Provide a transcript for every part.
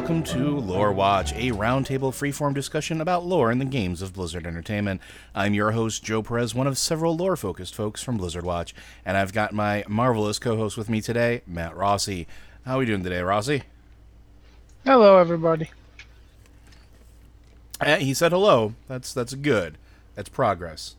welcome to Lore Watch, a roundtable freeform discussion about lore in the games of Blizzard Entertainment. I'm your host, Joe Perez, one of several lore focused folks from Blizzard Watch, and I've got my marvelous co host with me today, Matt Rossi. How are we doing today, Rossi? Hello, everybody. Uh, he said hello. That's that's good. That's progress.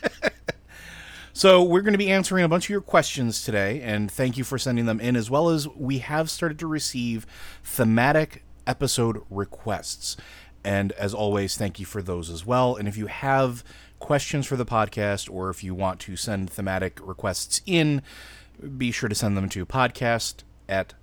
so we're going to be answering a bunch of your questions today, and thank you for sending them in, as well as we have started to receive thematic episode requests. And as always, thank you for those as well. And if you have questions for the podcast, or if you want to send thematic requests in, be sure to send them to podcast at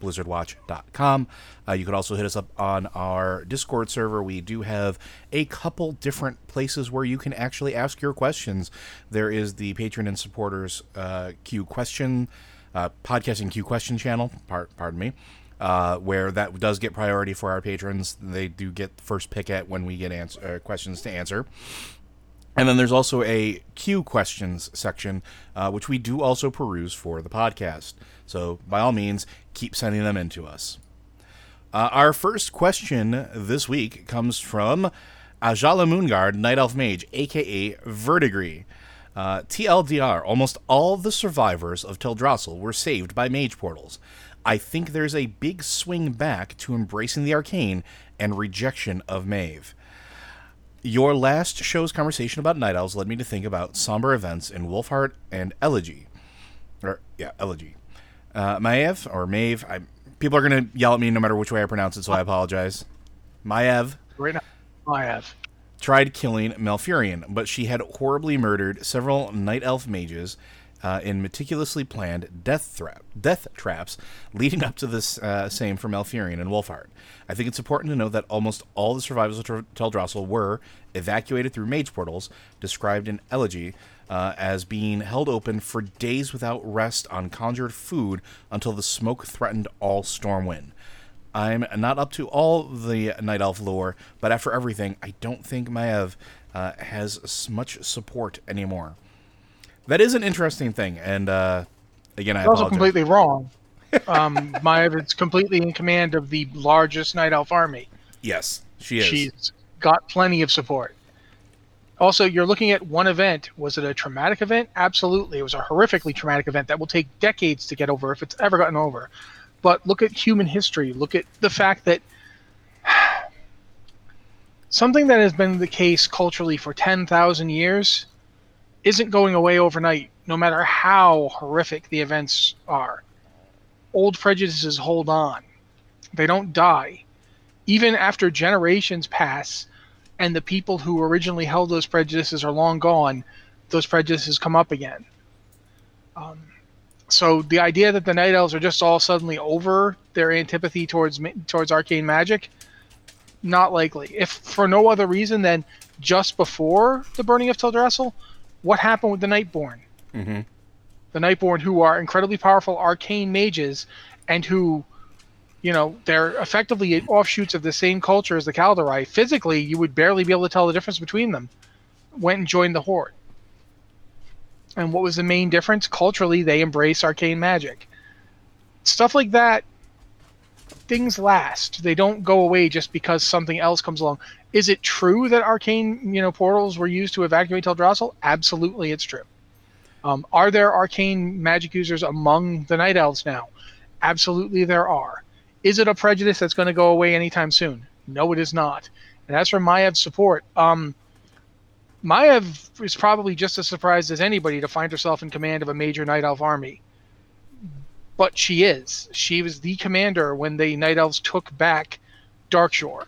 blizzardwatch.com. Uh, you could also hit us up on our Discord server. We do have a couple different places where you can actually ask your questions. There is the patron and supporters uh, Q question, uh, podcasting Q question channel, part, pardon me. Uh, where that does get priority for our patrons. They do get first pick at when we get answer, uh, questions to answer. And then there's also a Q questions section, uh, which we do also peruse for the podcast. So by all means, keep sending them in to us. Uh, our first question this week comes from Ajala Moongard, Night Elf Mage, aka Verdigris. Uh, TLDR, almost all the survivors of Teldrassil were saved by mage portals. I think there's a big swing back to embracing the arcane and rejection of Maeve. Your last show's conversation about Night Elves led me to think about somber events in Wolfheart and Elegy. Or, yeah, Elegy. Uh, Maeve, or Maeve, I, people are going to yell at me no matter which way I pronounce it, so I apologize. Maeve. Right now, Maiev. Tried killing Malfurion, but she had horribly murdered several Night Elf mages uh, in meticulously planned death, death traps leading up to this uh, same for Malfurion and Wolfheart. I think it's important to note that almost all the survivors of Tel Teldrassil were evacuated through mage portals, described in Elegy uh, as being held open for days without rest on conjured food until the smoke threatened all Stormwind. I'm not up to all the Night Elf lore, but after everything, I don't think Maiev uh, has much support anymore. That is an interesting thing, and uh, again, I apologize. completely wrong. Um, Maiev is completely in command of the largest Night Elf army. yes, she is. She's got plenty of support. Also, you're looking at one event. Was it a traumatic event? Absolutely. It was a horrifically traumatic event that will take decades to get over if it's ever gotten over. But look at human history. Look at the fact that something that has been the case culturally for 10,000 years isn't going away overnight, no matter how horrific the events are. Old prejudices hold on, they don't die. Even after generations pass and the people who originally held those prejudices are long gone, those prejudices come up again. Um, so the idea that the night elves are just all suddenly over their antipathy towards towards arcane magic, not likely. If for no other reason than just before the burning of Teldrassil, what happened with the Nightborn? Mhm. The Nightborn, who are incredibly powerful arcane mages, and who, you know, they're effectively offshoots of the same culture as the Kaldorei. Physically, you would barely be able to tell the difference between them. Went and joined the Horde. And what was the main difference? Culturally, they embrace arcane magic. Stuff like that, things last. They don't go away just because something else comes along. Is it true that arcane, you know, portals were used to evacuate Teldrassil? Absolutely, it's true. Um, are there arcane magic users among the Night Elves now? Absolutely, there are. Is it a prejudice that's going to go away anytime soon? No, it is not. And as for Maiev's support, um, Maiev is probably just as surprised as anybody to find herself in command of a major Night Elf army. But she is. She was the commander when the Night Elves took back Darkshore.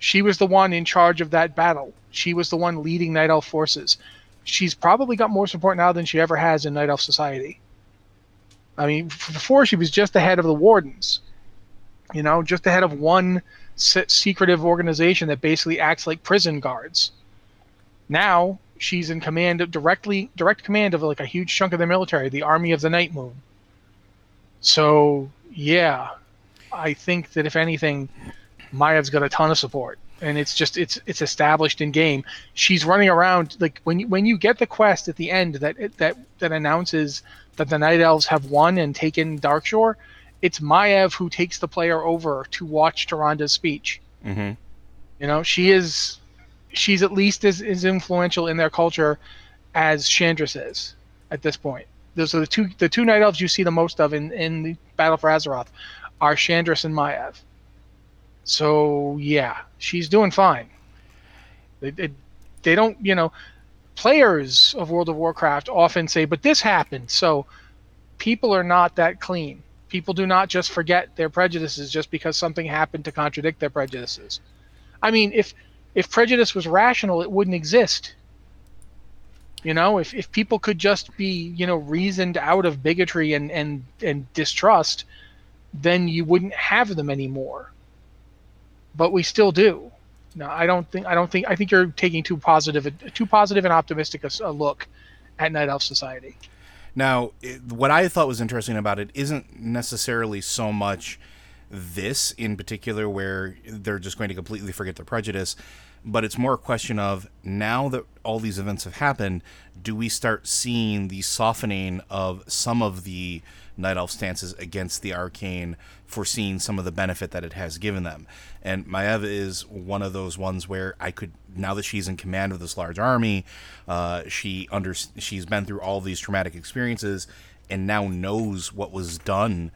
She was the one in charge of that battle. She was the one leading Night Elf forces. She's probably got more support now than she ever has in Night Elf society. I mean, before she was just the head of the Wardens. You know, just the head of one se- secretive organization that basically acts like prison guards. Now she's in command of directly direct command of like a huge chunk of the military, the Army of the Night Moon. So yeah, I think that if anything, Maiev's got a ton of support, and it's just it's it's established in game. She's running around like when you, when you get the quest at the end that that that announces that the Night Elves have won and taken Darkshore, it's Maiev who takes the player over to watch Tyrande's speech. Mm-hmm. You know, she is she's at least as, as influential in their culture as Shandris is at this point. Those are the two the two night elves you see the most of in, in the Battle for Azeroth are Shandris and Maiev. So yeah, she's doing fine. They, they, they don't, you know, players of World of Warcraft often say, but this happened. So people are not that clean. People do not just forget their prejudices just because something happened to contradict their prejudices. I mean, if if prejudice was rational, it wouldn't exist. You know, if, if people could just be, you know, reasoned out of bigotry and, and, and distrust, then you wouldn't have them anymore. But we still do. No, I don't think I don't think I think you're taking too positive too positive and optimistic a, a look at Night Elf Society. Now, what I thought was interesting about it isn't necessarily so much this in particular, where they're just going to completely forget their prejudice, but it's more a question of now that all these events have happened, do we start seeing the softening of some of the Night Elf stances against the arcane, foreseeing some of the benefit that it has given them? And Maiev is one of those ones where I could now that she's in command of this large army, uh, she under she's been through all these traumatic experiences and now knows what was done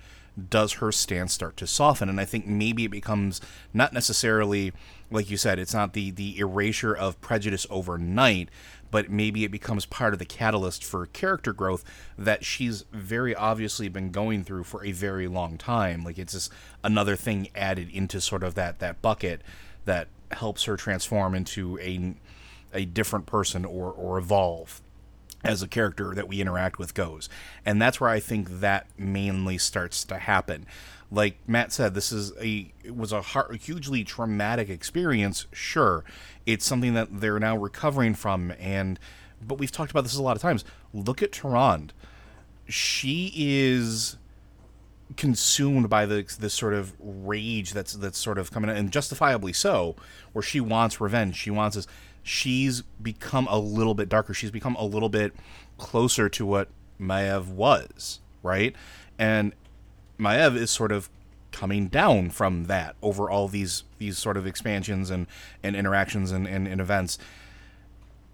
does her stance start to soften. And i think maybe it becomes not necessarily like you said it's not the the erasure of prejudice overnight but maybe it becomes part of the catalyst for character growth that she's very obviously been going through for a very long time. Like it's just another thing added into sort of that that bucket that helps her transform into a a different person or or evolve as a character that we interact with goes. And that's where I think that mainly starts to happen. Like Matt said, this is a was a, hugely traumatic experience. Sure, it's something that they're now recovering from, and but we've talked about this a lot of times. Look at Tyrande; she is consumed by the this sort of rage that's that's sort of coming, and justifiably so, where she wants revenge. She wants this she's become a little bit darker. She's become a little bit closer to what Maiev was, right? And Maiev is sort of coming down from that over all these these sort of expansions and, and interactions and, and, and events.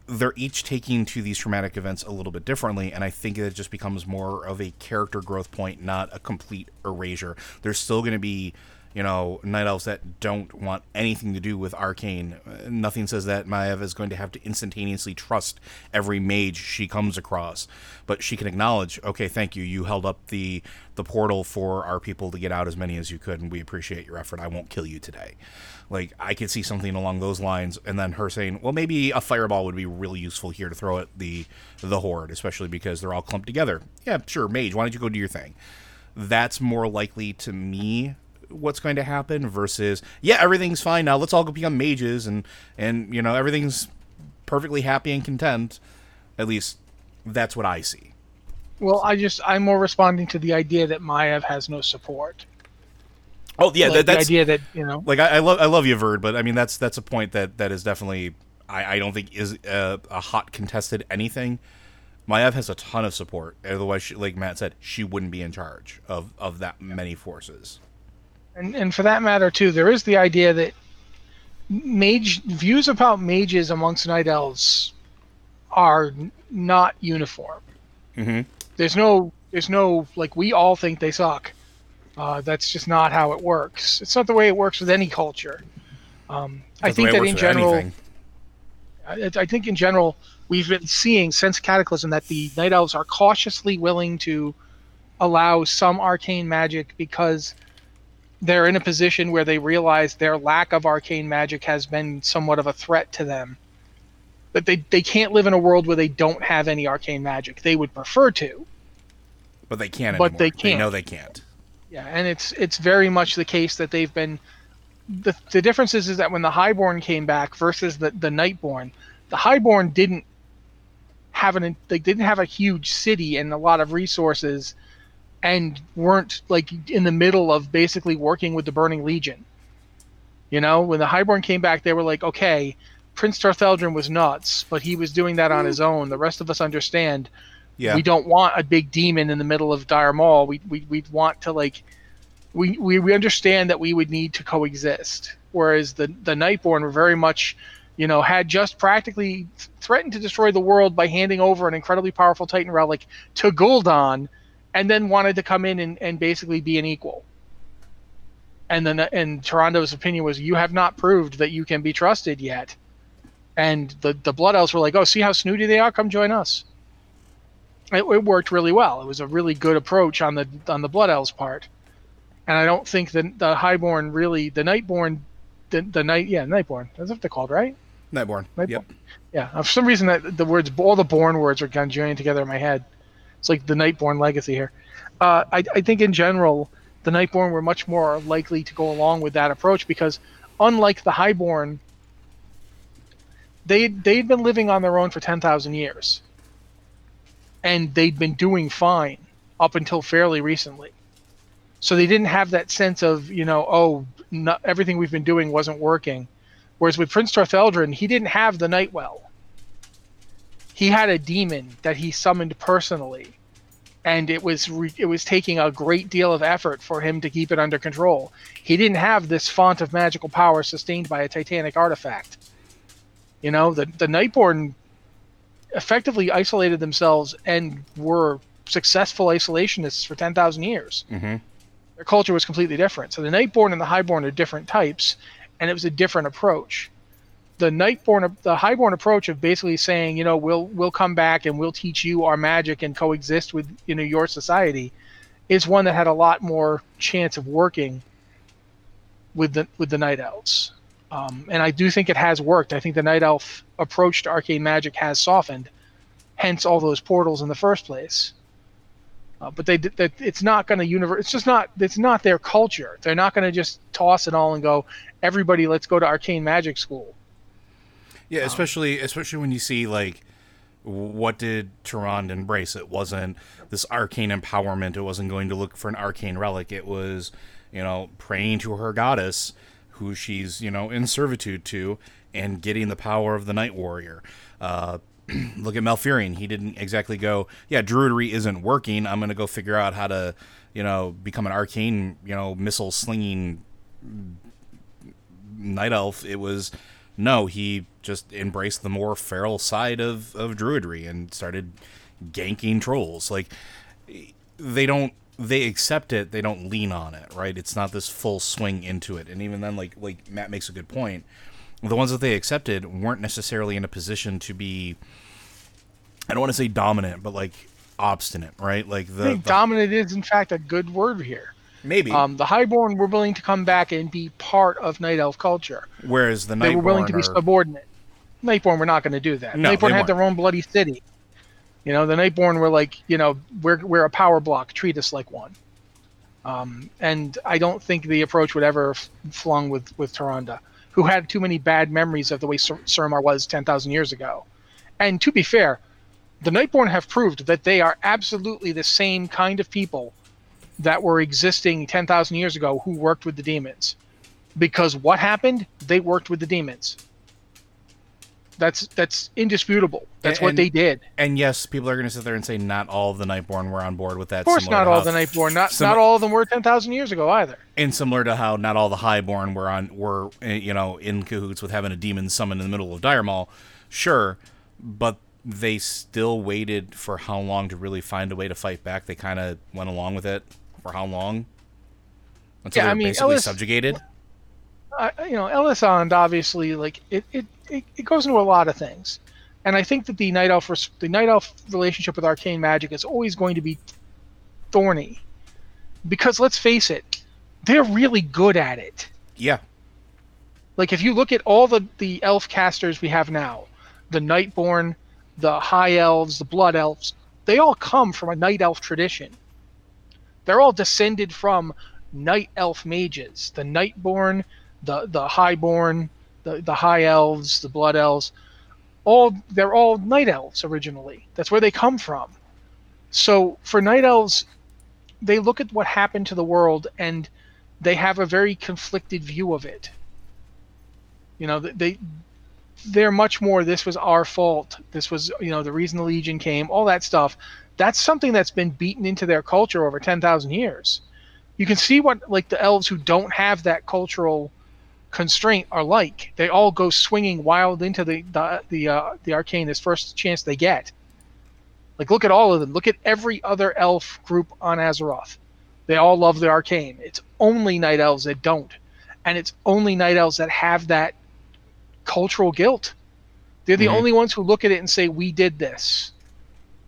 They're each taking to these traumatic events a little bit differently, and I think it just becomes more of a character growth point, not a complete erasure. There's still going to be you know, night elves that don't want anything to do with arcane. Nothing says that Maiev is going to have to instantaneously trust every mage she comes across, but she can acknowledge, okay, thank you, you held up the the portal for our people to get out as many as you could, and we appreciate your effort. I won't kill you today. Like I could see something along those lines, and then her saying, well, maybe a fireball would be really useful here to throw at the the horde, especially because they're all clumped together. Yeah, sure, mage, why don't you go do your thing? That's more likely to me what's going to happen versus yeah everything's fine now let's all go become mages and and you know everything's perfectly happy and content. At least that's what i see. Well i just i'm more responding to the idea that maiev has no support. Oh yeah like that, that's the idea that you know. Like I, I, love i love you verd but i mean that's that's a point that that is definitely i, I don't think is a, a hot contested anything. Maiev has a ton of support. Otherwise, she, like Matt said, she wouldn't be in charge of, of that many forces and and for that matter too, there is the idea that mage views about mages amongst night elves are not uniform. Mm-hmm. There's no there's no like we all think they suck. Uh, that's just not how it works. It's not the way it works with any culture. Um, I think that in general, I, I, think in general we've been seeing since Cataclysm that the night elves are cautiously willing to allow some arcane magic because they're in a position where they realize their lack of arcane magic has been somewhat of a threat to them. That they, they can't live in a world where they don't have any arcane magic. They would prefer to. But they can't But anymore. they can't. They know they can't. Yeah, and it's it's very much the case that they've been the the difference is, is that when the Highborn came back versus the, the Nightborn, the Highborn didn't have an they didn't have a huge city and a lot of resources and weren't like in the middle of basically working with the Burning Legion. You know, when the Highborn came back, they were like, okay, Prince Tortheldrin was nuts, but he was doing that on his own. The rest of us understand. Yeah. We don't want a big demon in the middle of Dire Maul. We we we want to like we, we we understand that we would need to coexist. Whereas the the Nightborn were very much, you know, had just practically threatened to destroy the world by handing over an incredibly powerful Titan relic to Gul'dan, and then wanted to come in and, and basically be an equal. And then and Tyrande's opinion was, you have not proved that you can be trusted yet. And the the Blood Elves were like, oh, see how snooty they are? Come join us. It, it worked really well. It was a really good approach on the on the Blood Elves part and I don't think the the Highborn really the Nightborn, the the night yeah Nightborn that's what they're called right. Nightborn. Nightborn. Yep. Yeah, for some reason that the words all the born words are kind of joined together in my head. It's like the Nightborn legacy here. Uh, I I think in general the Nightborn were much more likely to go along with that approach because unlike the Highborn, they they'd been living on their own for ten thousand years, and they'd been doing fine up until fairly recently. So they didn't have that sense of you know oh not, everything we've been doing wasn't working. Whereas with prince Tortheldrin, he didn't have the nightwell he had a demon that he summoned personally and it was re- it was taking a great deal of effort for him to keep it under control he didn't have this font of magical power sustained by a titanic artifact you know the the nightborn effectively isolated themselves and were successful isolationists for 10,000 years Mm-hmm. their culture was completely different. So the Nightborn and the Highborn are different types, and it was a different approach. The Nightborn, the Highborn approach of basically saying, you know, we'll we'll come back and we'll teach you our magic and coexist with you know your society, is one that had a lot more chance of working with the with the Night Elves. Um, and I do think it has worked. I think the Night Elf approach to arcane magic has softened, hence all those portals in the first place. Uh, but they that it's not going to universe. It's just not. It's not their culture. They're not going to just toss it all and go. Everybody, let's go to arcane magic school. Yeah, especially especially when you see like what did Tyrande embrace? It wasn't this arcane empowerment. It wasn't going to look for an arcane relic. It was, you know, praying to her goddess, who she's you know in servitude to, and getting the power of the Night Warrior. Uh, look at Malfurion. He didn't exactly go, yeah, druidry isn't working. I'm going to go figure out how to, you know, become an arcane, you know, missile slinging night elf. It was, no, he just embraced the more feral side of, of druidry and started ganking trolls. Like, they don't, they accept it, they don't lean on it, right? It's not this full swing into it. And even then, like, like Matt makes a good point the ones that they accepted weren't necessarily in a position to be I don't want to say dominant, but like obstinate, right? Like I the, think the dominant is in fact a good word here. Maybe Um, the Highborn were willing to come back and be part of Night Elf culture. whereas the Nightborn They were willing to be are- subordinate. Nightborn were not going to do that. No, Nightborn had their own bloody city. You know, the Nightborn were like, you know, we're we're a power block. Treat us like one. Um, and I don't think the approach would ever f- flung with with Tyrande, who had too many bad memories of the way Sur- Suramar was ten thousand years ago. And to be fair, the Nightborn have proved that they are absolutely the same kind of people that were existing ten thousand years ago who worked with the demons. Because what happened? They worked with the demons. That's that's indisputable. That's And- what they did. and yes, people are going to sit there and say not all of the Nightborn were on board with that. Of course, not all how- the Nightborn. Not not all of them were ten thousand years ago either. and similar to how not all the Highborn were on were eh, you know in cahoots with having a demon summoned in the middle of Dire Maul. Sure, but they still waited for how long to really find a way to fight back. They kind of went along with it for how long? Until Yeah, they I mean, basically Ellis- subjugated. uh, you know, Elisande obviously like it, it, it, it goes into a lot of things, and I think that the night elf res- the night elf relationship with arcane magic is always going to be thorny, because let's face it, they're really good at it. Yeah, Like if you look at all the the elf casters we have now, the Nightborn, the High Elves, the Blood Elves, they all come from a Night Elf tradition. They're all descended from Night Elf mages, the Nightborn, the the Highborn, the the High Elves, the Blood Elves. All they're all Night Elves originally. That's where they come from. So for Night Elves, they look at what happened to the world and they have a very conflicted view of it. You know, they they're much more this was our fault. This was, you know, the reason the legion came, all that stuff. That's something that's been beaten into their culture over 10,000 years. you can see what like the elves who don't have that cultural constraint are like. They all go swinging wild into the the the, uh, the arcane this first chance they get. Like look at all of them. Look at every other elf group on Azeroth. They all love the arcane. It's only night elves that don't, and it's only night elves that have that cultural guilt. They're the Mhm. only ones who look at it and say, "We did this."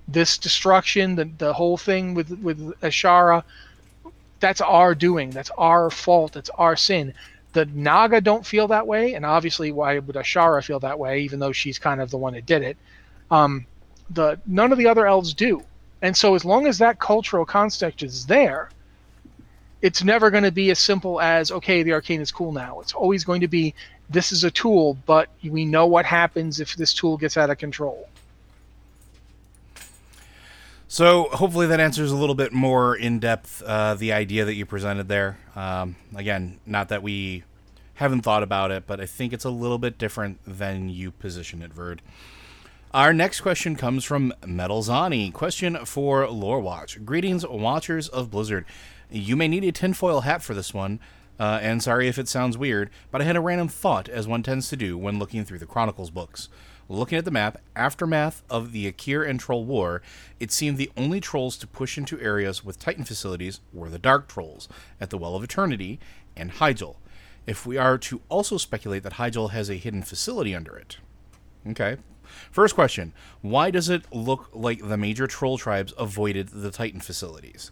This destruction, the the whole thing with with Azshara, that's our doing. That's our fault. It's our sin. The Naga don't feel that way, and obviously, why would Azshara feel that way? Even though she's kind of the one that did it, um, the none of the other elves do. And so, as long as that cultural construct is there, it's never going to be as simple as okay, the arcane is cool now. It's always going to be this is a tool, but we know what happens if this tool gets out of control. So hopefully that answers a little bit more in depth uh, the idea that you presented there. Um, again, not that we haven't thought about it, but I think it's a little bit different than you position it, Verd. Our next question comes from Metalzani. Question for Lore Watch. Greetings, Watchers of Blizzard. You may need a tinfoil hat for this one, uh, and sorry if it sounds weird, but I had a random thought, as one tends to do when looking through the Chronicles books. Looking at the map, aftermath of the Aqir and Troll War, it seemed the only trolls to push into areas with Titan facilities were the Dark Trolls at the Well of Eternity and Hyjal. If we are to also speculate that Hyjal has a hidden facility under it. Okay. First question Why does it look like the major troll tribes avoided the Titan facilities?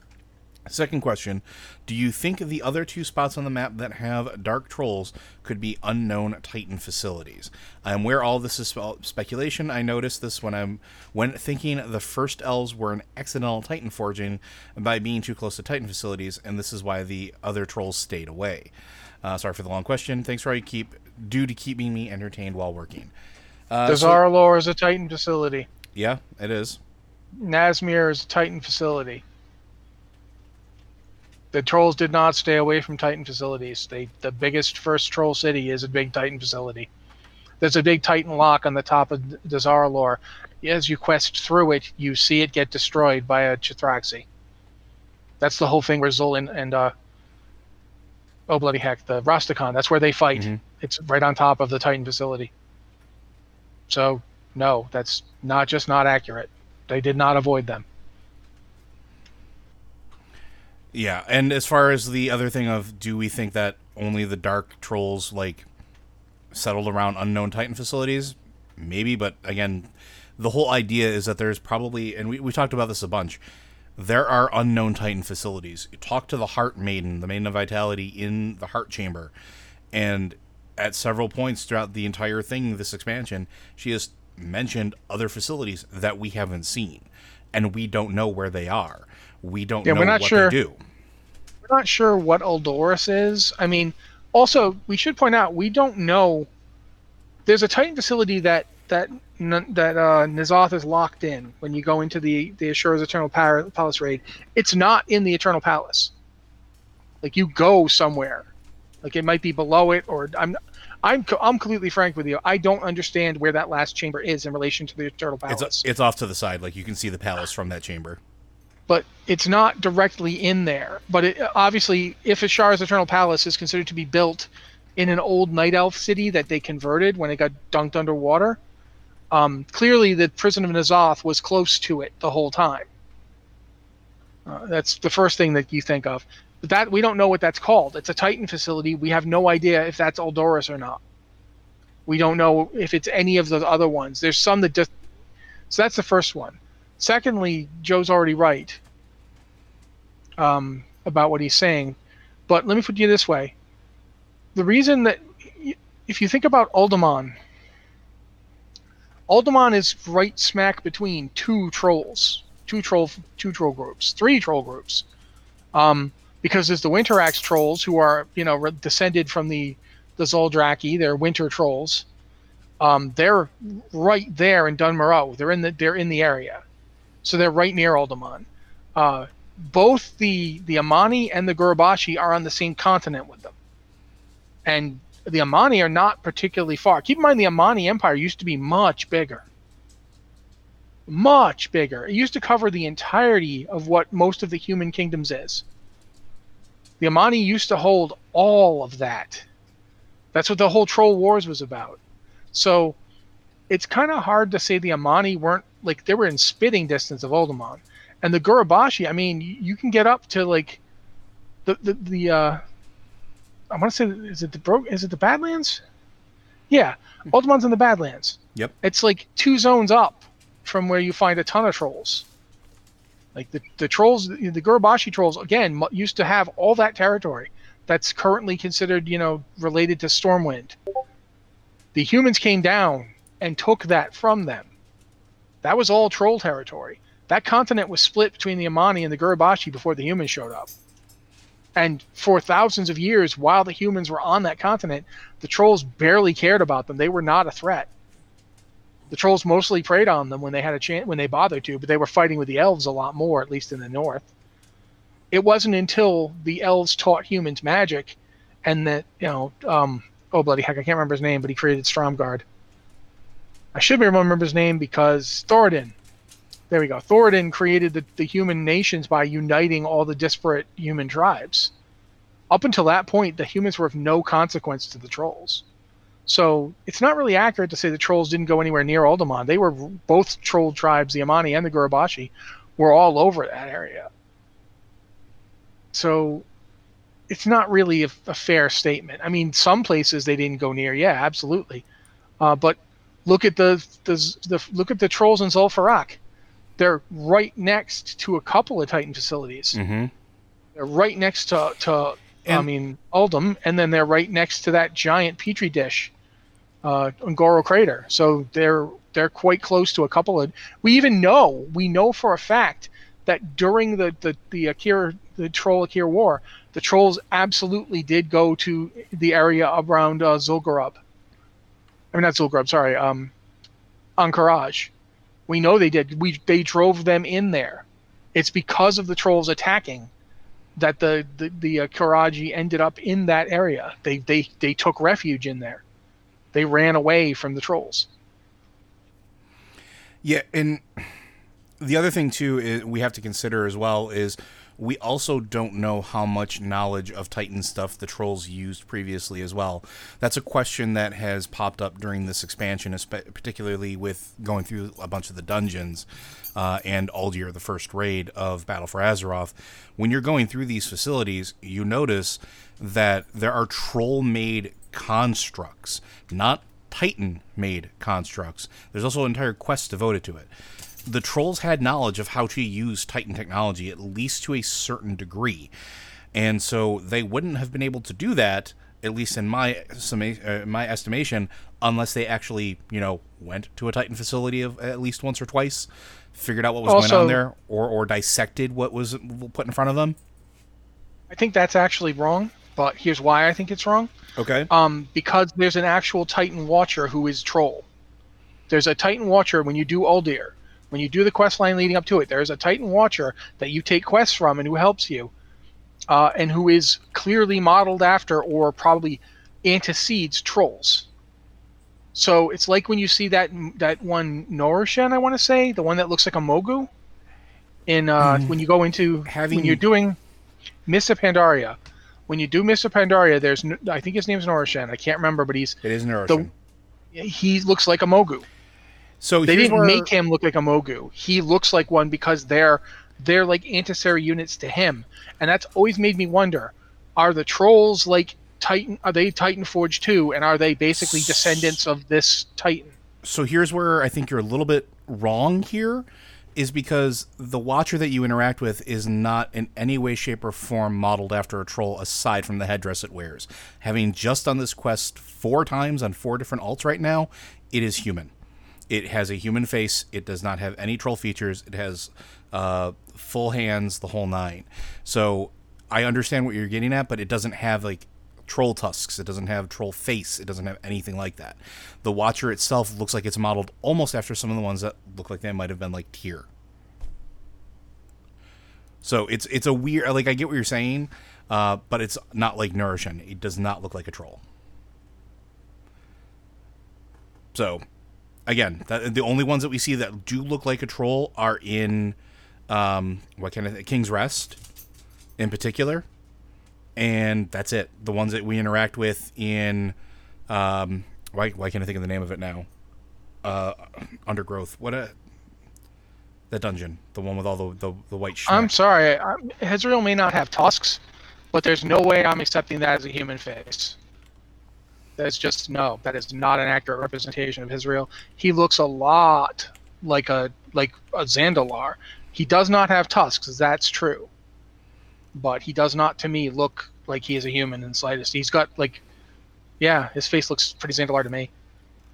Second question Do you think the other two spots on the map that have dark trolls could be unknown Titan facilities? I'm aware all this is spe- speculation. I noticed this when I'm when thinking the first elves were an accidental Titan forging by being too close to Titan facilities, and this is why the other trolls stayed away. Uh, sorry for the long question. Thanks for all you keep do to keeping me entertained while working. Uh, The so- is a Titan facility. yeah, it is. Nazmir is a Titan facility. The trolls did not stay away from Titan facilities. They the biggest first troll city is a big Titan facility. There's a big Titan lock on the top of the Zarlor. As you quest through it, you see it get destroyed by a Chitraxi. That's the whole thing where Zolan and uh oh bloody heck, the Rastakhan, that's where they fight. Mhm. It's right on top of the Titan facility. So no, that's not just not accurate. They did not avoid them. Yeah, and as far as the other thing of do we think that only the dark trolls like settled around unknown Titan facilities? Maybe, but again, the whole idea is that there's probably and we, we talked about this a bunch. There are unknown Titan facilities. Talk to the Heart Maiden, the Maiden of Vitality in the Heart Chamber, and at several points throughout the entire thing, this expansion, she has mentioned other facilities that we haven't seen, and we don't know where they are. We don't Yeah, know we're not what sure. they do. We're not sure what Uldorus is. I mean, also we should point out we don't know. There's a Titan facility that that that uh, N'Zoth is locked in when you go into the the Azshara's Eternal Palace raid. It's not in the Eternal Palace. Like you go somewhere, like it might be below it, or I'm I'm I'm completely frank with you. I don't understand where that last chamber is in relation to the Eternal Palace. It's it's off to the side, like you can see the palace from that chamber. But it's not directly in there. But it, obviously, if Azshara's Eternal Palace is considered to be built in an old Night Elf city that they converted when it got dunked underwater, um, clearly the prison of N'Zoth was close to it the whole time. Uh, that's the first thing that you think of. But that we don't know what that's called. It's a Titan facility. We have no idea if that's Uldorus or not. We don't know if it's any of the other ones. There's some that just. So that's the first one. Secondly, Joe's already right um, about what he's saying. But let me put it this way: the reason that, if you think about Uldaman, Uldaman is right smack between two trolls, two troll, two troll groups, three troll groups, um, because there's the Winterax trolls who are you know descended from the the Zoldraki. They're winter trolls. Um, they're right there in Dun Morogh. They're in the they're in the area, so they're right near Uldaman. Uh, both the the Amani and the Gurubashi are on the same continent with them, and the Amani are not particularly far. Keep in mind the Amani Empire used to be much bigger, much bigger. It used to cover the entirety of what most of the human kingdoms is. The Amani used to hold all of that. That's what the whole Troll Wars was about. So it's kind of hard to say the Amani weren't like they were in spitting distance of Uldaman, and the Gurubashi. I mean, you can get up to like the the the. Uh, I want to say, is it the bro? Is it the Badlands? Yeah, Uldaman's in the Badlands. Yep. It's like two zones up from where you find a ton of trolls. Like the the trolls, the Gurubashi trolls again used to have all that territory that's currently considered, you know, related to Stormwind. The humans came down and took that from them. That was all troll territory. That continent was split between the Amani and the Gurubashi before the humans showed up. And for thousands of years, while the humans were on that continent, the trolls barely cared about them. They were not a threat. The trolls mostly preyed on them when they had a chance, when they bothered to, but they were fighting with the elves a lot more, at least in the north. It wasn't until the elves taught humans magic, and that you know, um, oh bloody heck, I can't remember his name, but he created Stromgarde. I should remember his name because Thoradin. There we go. Thoradin created the, the human nations by uniting all the disparate human tribes. Up until that point, the humans were of no consequence to the trolls. So it's not really accurate to say the trolls didn't go anywhere near Uldaman. They were both troll tribes, the Amani and the Gurubashi, were all over that area. So it's not really a, a fair statement. I mean, some places they didn't go near, yeah, absolutely. Uh, but Look at the, the, the look at the trolls in Zul'Farrak. They're right next to a couple of Titan facilities. Mm-hmm. They're right next to to and, I mean Uldum, and then they're right next to that giant petri dish, uh, Un'Goro crater. So they're they're quite close to a couple of. We even know we know for a fact that during the the the Aqir the troll Aqir war, the trolls absolutely did go to the area around uh, Zul'Gurub. I mean, not Zul'Gurub, sorry, um, Ahn'Qiraj. We know they did. We they drove them in there. It's because of the trolls attacking that the the, the uh, Qiraji ended up in that area. They they they took refuge in there. They ran away from the trolls. Yeah, and the other thing too is we have to consider as well is we also don't know how much knowledge of Titan stuff the trolls used previously as well. That's a question that has popped up during this expansion, particularly with going through a bunch of the dungeons uh, and Uldir, the first raid of Battle for Azeroth. When you're going through these facilities, you notice that there are troll made constructs, not Titan made constructs. There's also an entire quest devoted to it the trolls had knowledge of how to use Titan technology, at least to a certain degree. And so they wouldn't have been able to do that, at least in my uh, my estimation, unless they actually, you know, went to a Titan facility of at least once or twice, figured out what was also, going on there, or or dissected what was put in front of them. I think that's actually wrong, but here's why I think it's wrong. Okay. Um, because there's an actual Titan Watcher who is troll. There's a Titan Watcher when you do Uldir when you do the quest line leading up to it, there's a Titan Watcher that you take quests from and who helps you, uh, and who is clearly modeled after or probably antecedes trolls. So it's like when you see that that one Norushen, I want to say, the one that looks like a Mogu. In uh, mm. when you go into having when you're doing Mists of Pandaria, when you do Mists of Pandaria, there's I think his name's Norushen. I can't remember, but he's it is Norushen. The, he looks like a Mogu. So they didn't where... make him look like a Mogu. He looks like one because they're they're like antecessary units to him, and that's always made me wonder: Are the trolls like Titan? Are they Titan Forge too? And are they basically descendants of this Titan? So here's where I think you're a little bit wrong here is because the watcher that you interact with is not in any way shape or form modeled after a troll aside from the headdress it wears having just done this quest four times on four different alts right now it is human it has a human face. It does not have any troll features. It has uh, full hands, the whole nine. So I understand what you're getting at, but it doesn't have like troll tusks. It doesn't have troll face. It doesn't have anything like that. The Watcher itself looks like it's modeled almost after some of the ones that look like they might have been like Tyr. So it's it's a weird like I get what you're saying, uh, but it's not like Norushen. It does not look like a troll. So again, that, the only ones that we see that do look like a troll are in um, what kind of King's Rest, in particular. and that's it. The ones that we interact with in, um, why why can't I think of the name of it now? Uh, Undergrowth. What a the dungeon, the one with all the the, the white. I'm sorry, Hezreal may not have tusks, but there's no way I'm accepting that as a human face. That's just no. That is not an accurate representation of Israel. He looks a lot like a like a Zandalar. He does not have tusks. That's true, but he does not, to me, look like he is a human in the slightest. He's got like, yeah, his face looks pretty Zandalar to me.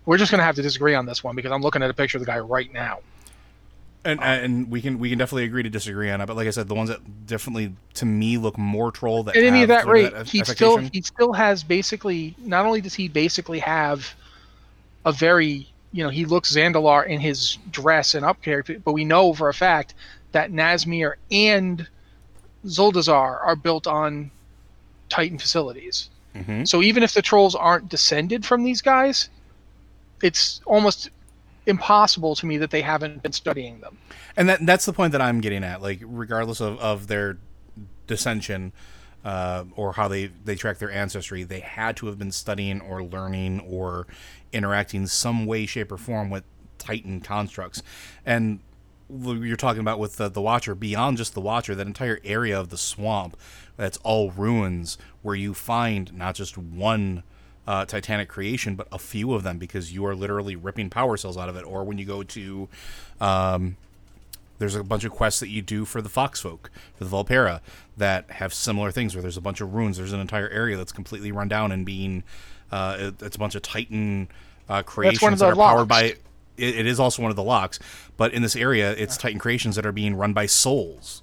We're just gonna have to disagree on this one because I'm looking at a picture of the guy right now. And, and we can we can definitely agree to disagree on it. But like I said, the ones that definitely to me look more troll that at any of that rate, that he still he still has basically not only does he basically have a very you know he looks Zandalar in his dress and up character, but we know for a fact that Nazmir and Zuldazar are built on Titan facilities. Mhm. So even if the trolls aren't descended from these guys, it's almost impossible to me that they haven't been studying them. and that that's the point that I'm getting at. Like, regardless of, of their dissension uh, or how they they track their ancestry, they had to have been studying or learning or interacting some way, shape, or form with Titan constructs. And you're talking about with the, the Watcher, beyond just the Watcher, that entire area of the swamp that's all ruins, where you find not just one uh, Titanic creation, but a few of them because you are literally ripping power cells out of it. Or when you go to, um, there's a bunch of quests that you do for the Foxfolk, for the Volpera, that have similar things where there's a bunch of ruins. There's an entire area that's completely run down and being, uh, it- it's a bunch of Titan uh, creations that are powered by. It, it is also one of the locks, but in this area, it's Titan creations that are being run by souls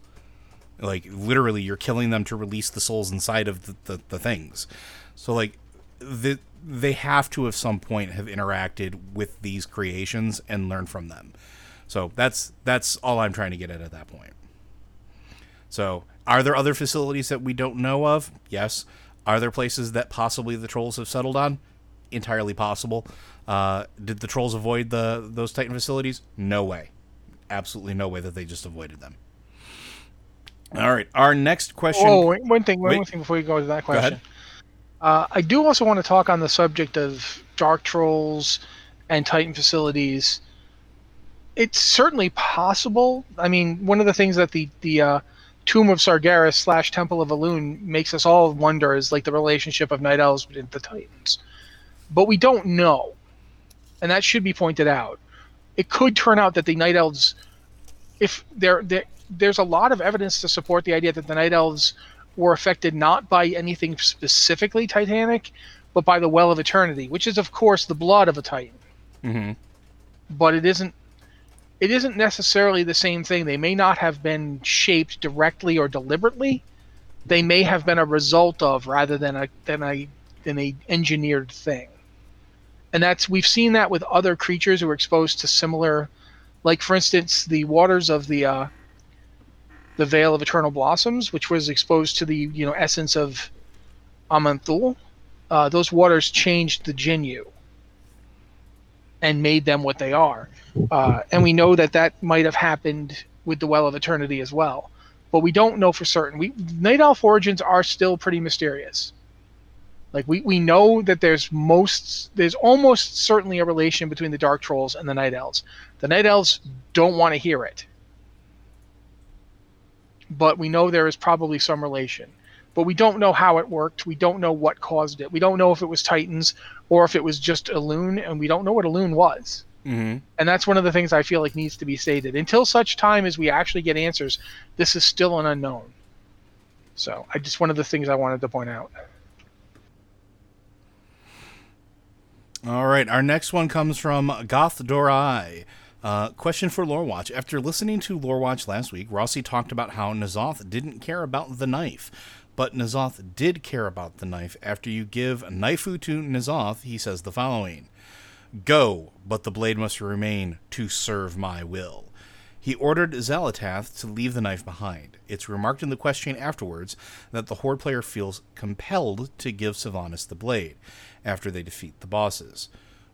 like literally you're killing them to release the souls inside of the, the, the things so like the, they have to at some point have interacted with these creations and learned from them. So that's that's all i'm trying to get at at that point. So are there other facilities that we don't know of? Yes. Are there places that possibly the trolls have settled on? Entirely possible. Uh, did the trolls avoid the those titan facilities? No way. Absolutely no way that they just avoided them. All right. Our next question. Oh, wait, one thing, one Wait. more thing before you go to that question. Uh, I do also want to talk on the subject of dark trolls and Titan facilities. It's certainly possible. I mean, one of the things that the the uh, Tomb of Sargeras slash Temple of Elune makes us all wonder is like the relationship of Night Elves with the Titans, but we don't know, and that should be pointed out. It could turn out that the Night Elves, if they're, they there's a lot of evidence to support the idea that the Night Elves were affected not by anything specifically Titanic, but by the Well of Eternity, which is of course the blood of a Titan. Mhm. But it isn't. It isn't necessarily the same thing. They may not have been shaped directly or deliberately. They may have been a result of rather than a than a than a engineered thing. And that's we've seen that with other creatures who are exposed to similar, like for instance the waters of the uh, the Vale of Eternal Blossoms, which was exposed to the you know essence of Aman'Thul. Uh, those waters changed the Jinyu and made them what they are. Uh, and we know that that might have happened with the Well of Eternity as well, but we don't know for certain. We Night Elf origins are still pretty mysterious. Like we, we know that there's most there's almost certainly a relation between the Dark Trolls and the Night Elves. The Night Elves don't want to hear it but we know there is probably some relation. But we don't know how it worked. We don't know what caused it. We don't know if it was Titans or if it was just Elune, and we don't know what Elune was. Mhm. And that's one of the things I feel like needs to be stated. Until such time as we actually get answers, this is still an unknown. So, I just one of the things I wanted to point out. All right. Our next one comes from Goth Dorai. Uh, question for Lorewatch. After listening to Lorewatch last week, Rossi talked about how N'Zoth didn't care about the knife, but N'Zoth did care about the knife. After you give Knifeu to N'Zoth, he says the following Go, but the blade must remain to serve my will. He ordered Xal'atath to leave the knife behind. It's remarked in the question afterwards that the Horde player feels compelled to give Sylvanas the blade after they defeat the bosses.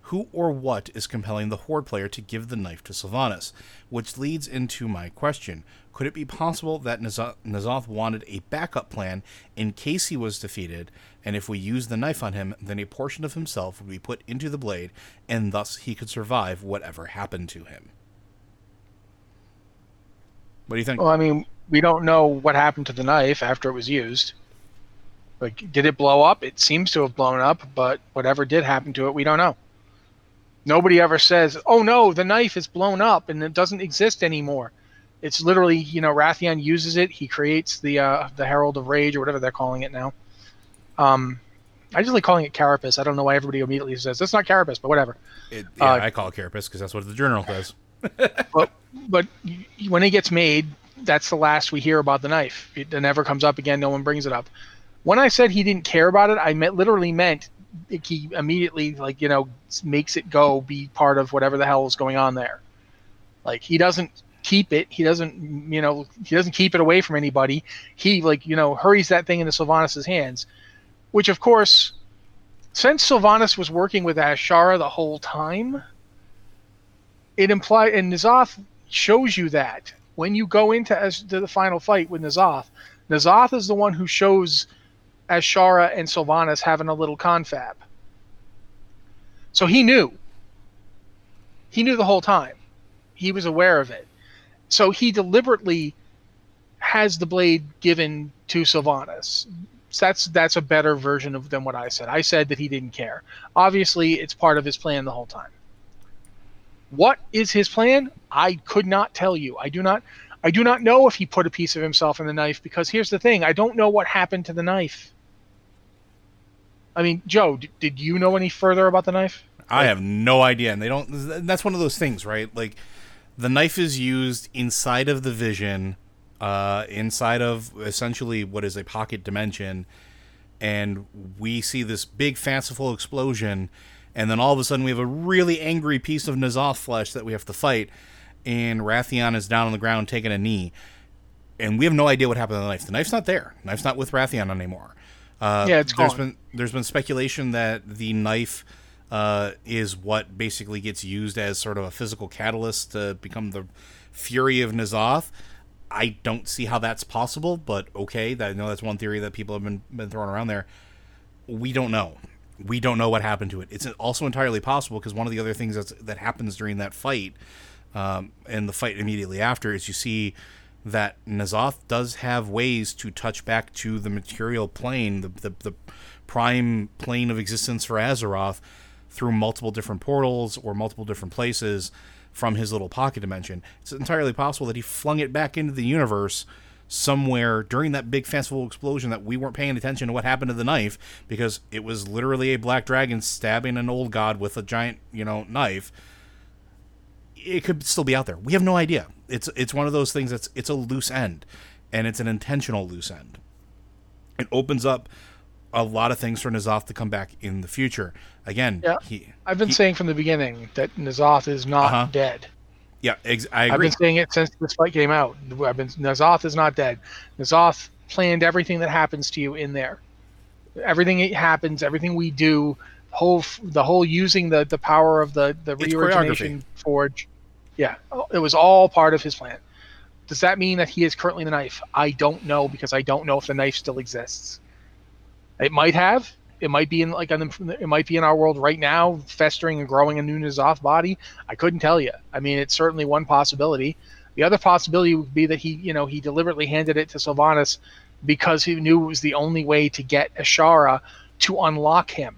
Who or what is compelling the Horde player to give the knife to Sylvanas? Which leads into my question. Could it be possible that N'Zoth, wanted a backup plan in case he was defeated, and if we use the knife on him, then a portion of himself would be put into the blade, and thus he could survive whatever happened to him? What do you think? Well, I mean, we don't know what happened to the knife after it was used. Like, did it blow up? It seems to have blown up, but whatever did happen to it, we don't know. Nobody ever says, "Oh no, the knife is blown up and it doesn't exist anymore." It's literally, you know, Wrathion uses it. He creates the uh, the Herald of Rage or whatever they're calling it now. Um, I just like calling it Carapace. I don't know why everybody immediately says that's not Carapace, but whatever. It, yeah, uh, I call it Carapace because that's what the journal says. but but when it gets made, that's the last we hear about the knife. It never comes up again. No one brings it up. When I said he didn't care about it, I meant literally meant he immediately like you know makes it go be part of whatever the hell is going on there. Like he doesn't keep it. He doesn't you know he doesn't keep it away from anybody. He like you know hurries that thing into Sylvanas' hands, which of course, since Sylvanas was working with Azshara the whole time, it implies and N'Zoth shows you that when you go into as to the final fight with N'Zoth, N'Zoth is the one who shows Azshara and Sylvanas having a little confab. So he knew. He knew the whole time. He was aware of it. So he deliberately has the blade given to Sylvanas. That's that's a better version of than what I said. I said that he didn't care. Obviously, it's part of his plan the whole time. What is his plan? I could not tell you. I do not I do not know if he put a piece of himself in the knife because here's the thing, I don't know what happened to the knife. I mean, Joe, d- did you know any further about the knife? I have no idea, and they don't. That's one of those things, right? Like, the knife is used inside of the vision, uh, inside of essentially what is a pocket dimension, and we see this big fanciful explosion, and then all of a sudden we have a really angry piece of N'Zoth flesh that we have to fight, and Wrathion is down on the ground taking a knee, and we have no idea what happened to the knife. The knife's not there. The knife's not with Wrathion anymore. Uh, yeah, it's there's gone. been there's been speculation that the knife uh, is what basically gets used as sort of a physical catalyst to become the fury of N'Zoth. I don't see how that's possible, but okay. That, I know that's one theory that people have been been throwing around there. We don't know. We don't know what happened to it. It's also entirely possible because one of the other things that's, that happens during that fight um, and the fight immediately after is you see that N'Zoth does have ways to touch back to the material plane, the, the, the prime plane of existence for Azeroth, through multiple different portals or multiple different places from his little pocket dimension. It's entirely possible that he flung it back into the universe somewhere during that big fanciful explosion that we weren't paying attention to what happened to the knife because it was literally a black dragon stabbing an old god with a giant, you know, knife. It could still be out there. We have no idea. It's it's one of those things that's it's a loose end and it's an intentional loose end. It opens up a lot of things for N'Zoth to come back in the future. Again, Yeah. he I've been he- saying from the beginning that N'Zoth is not Uh-huh. dead. yeah, ex- I agree. I've been saying it since this fight came out. I've been N'Zoth is not dead. N'Zoth planned everything that happens to you in there. Everything that happens, everything we do, whole the whole using the the power of the the It's reorigination forge. Yeah, oh, it was all part of his plan. Does that mean that he is currently the knife? I don't know because I don't know if the knife still exists. It might have. It might be in like on the, it might be in our world right now, festering and growing a new off body. I couldn't tell you. I mean, it's certainly one possibility. The other possibility would be that he, you know, he deliberately handed it to Sylvanas because he knew it was the only way to get Azshara to unlock him.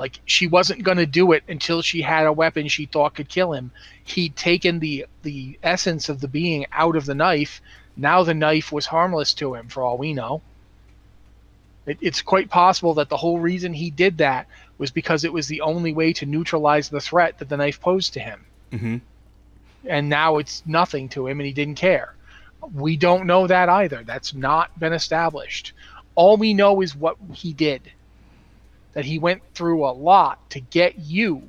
Like she wasn't going to do it until she had a weapon she thought could kill him. He'd taken the the essence of the being out of the knife. Now the knife was harmless to him, for all we know. It, it's quite possible that the whole reason he did that was because it was the only way to neutralize the threat that the knife posed to him. hmm And now it's nothing to him and he didn't care. We don't know that either. That's not been established. All we know is what he did. That he went through a lot to get you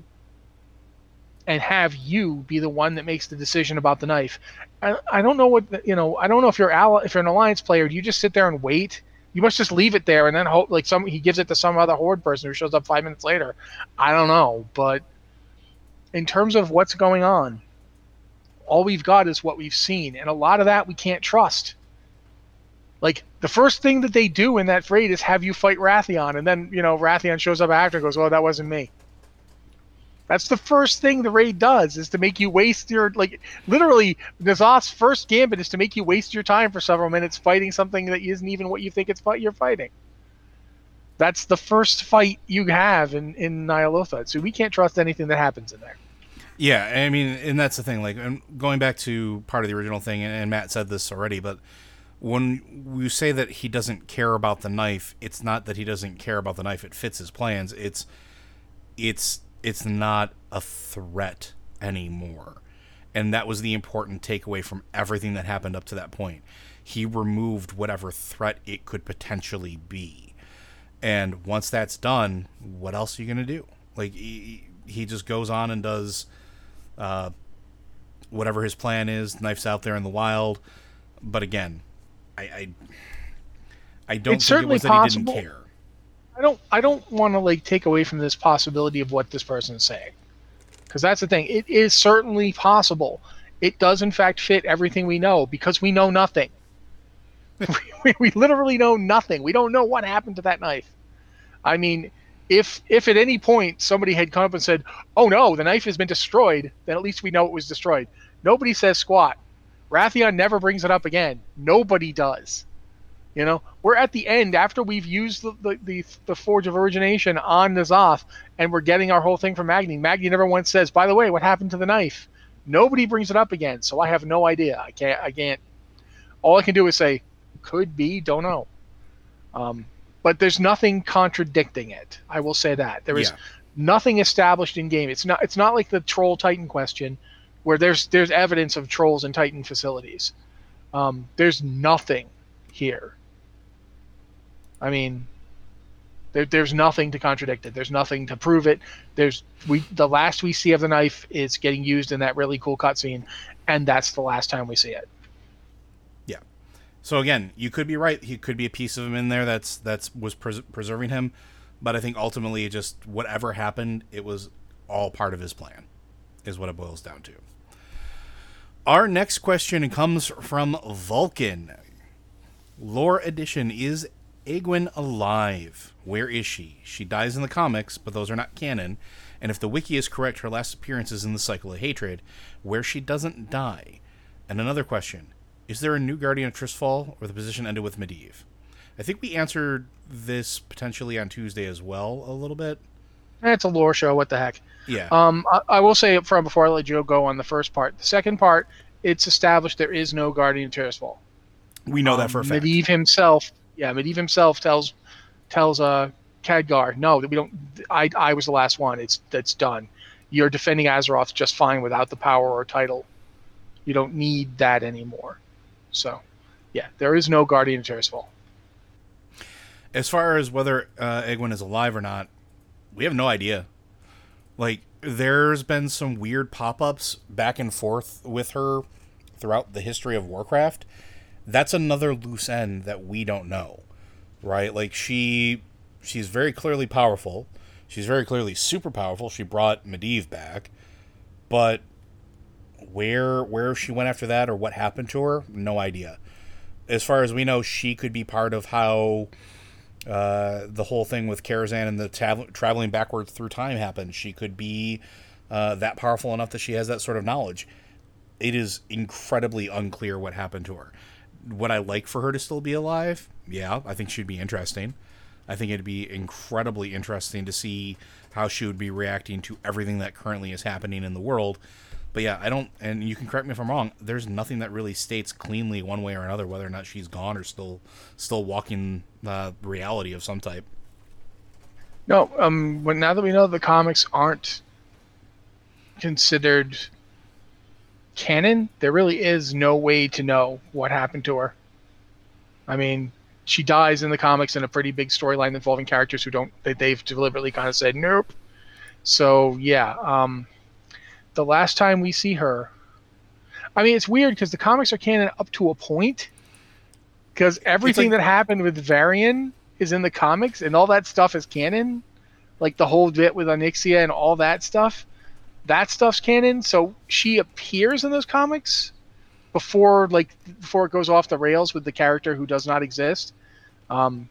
and have you be the one that makes the decision about the knife. I, I don't know what you know. I don't know if you're ally, if you're an alliance player, do you just sit there and wait You must just leave it there and then hope like some he gives it to some other horde person who shows up five minutes later. I don't know, but in terms of what's going on, all we've got is what we've seen, and a lot of that we can't trust. Like the first thing that they do in that raid is have you fight Wrathion, and then you know Wrathion shows up after and goes, "Oh, that wasn't me." That's the first thing the raid does is to make you waste your like literally N'Zoth's first gambit is to make you waste your time for several minutes fighting something that isn't even what you think it's you're fighting. That's the first fight you have in in Ny'alotha. So we can't trust anything that happens in there. Yeah, I mean, and that's the thing. Like, going back to part of the original thing, and Matt said this already, but when you say that he doesn't care about the knife, it's not that he doesn't care about the knife. It fits his plans. It's it's it's not a threat anymore. And that was the important takeaway from everything that happened up to that point. He removed whatever threat it could potentially be. And once that's done, what else are you going to do? Like, he, he just goes on and does uh, whatever his plan is, knife's out there in the wild. But again, I, I, I don't it's think certainly it was possible. that he didn't care. I don't I don't want to like take away from this possibility of what this person is saying. Because that's the thing. It is certainly possible. It does in fact fit everything we know because we know nothing. we, we literally know nothing. We don't know what happened to that knife. I mean, if if at any point somebody had come up and said, "Oh no, the knife has been destroyed," then at least we know it was destroyed. Nobody says squat. Wrathion never brings it up again. Nobody does. You know, we're at the end after we've used the, the, the, the Forge of Origination on N'Zoth, and we're getting our whole thing from Magni. Magni never once says, "By the way, what happened to the knife?" Nobody brings it up again, so I have no idea. I can't. I can't. All I can do is say, "Could be, don't know." Um, but there's nothing contradicting it. I will say that there is Yeah. nothing established in game. It's not. It's not like the Troll Titan question, where there's there's evidence of trolls in Titan facilities. Um, there's nothing here. I mean, there, there's nothing to contradict it. There's nothing to prove it. There's we the last we see of the knife is getting used in that really cool cutscene, and that's the last time we see it. Yeah. So again, you could be right. He could be a piece of him in there that's that's was pres- preserving him, but I think ultimately, just whatever happened, it was all part of his plan, is what it boils down to. Our next question comes from Vulcan. Lore edition is Aegwynn alive? Where is she? She dies in the comics, but those are not canon. And if the wiki is correct, her last appearance is in the Cycle of Hatred, where she doesn't die. And another question Is there a new Guardian of Tirisfal, or the position ended with Medivh? I think we answered this potentially on Tuesday as well, a little bit. Eh, It's a lore show. What the heck? Yeah. Um, I, I will say up front before I let Joe go on the first part. The second part, it's established there is no Guardian of Tirisfal. we know that for a fact. Medivh himself, yeah, Medivh himself tells tells uh Khadgar, no, that we don't. I I was the last one. It's that's done. You're defending Azeroth just fine without the power or title. You don't need that anymore. So, yeah, there is no Guardian of Tirisfal. as far as whether uh, Aegwynn is alive or not, we have no idea. Like, there's been some weird pop ups back and forth with her throughout the history of Warcraft. That's another loose end that we don't know, right? Like, she she's very clearly powerful. She's very clearly super powerful. She brought Medivh back, but where where she went after that or what happened to her, no idea. As far as we know, she could be part of how uh, the whole thing with Karazhan and the tav- traveling backwards through time happened. She could be uh, that powerful enough that she has that sort of knowledge. It is incredibly unclear what happened to her. Would I like for her to still be alive? Yeah, I think she'd be interesting. I think it'd be incredibly interesting to see how she would be reacting to everything that currently is happening in the world. But yeah, I don't, and you can correct me if I'm wrong. There's nothing that really states cleanly one way or another whether or not she's gone or still, still walking uh, reality of some type. No, um, but now that we know the comics aren't considered canon, there really is no way to know what happened to her. I mean, she dies in the comics in a pretty big storyline involving characters who don't they've deliberately kind of said nope. So yeah, um, the last time we see her, I mean, it's weird because the comics are canon up to a point, because everything like- that happened with Varian is in the comics, and all that stuff is canon. Like the whole bit with Onyxia and all that stuff, that stuff's canon. So she appears in those comics before, like, before it goes off the rails with the character who does not exist. Um,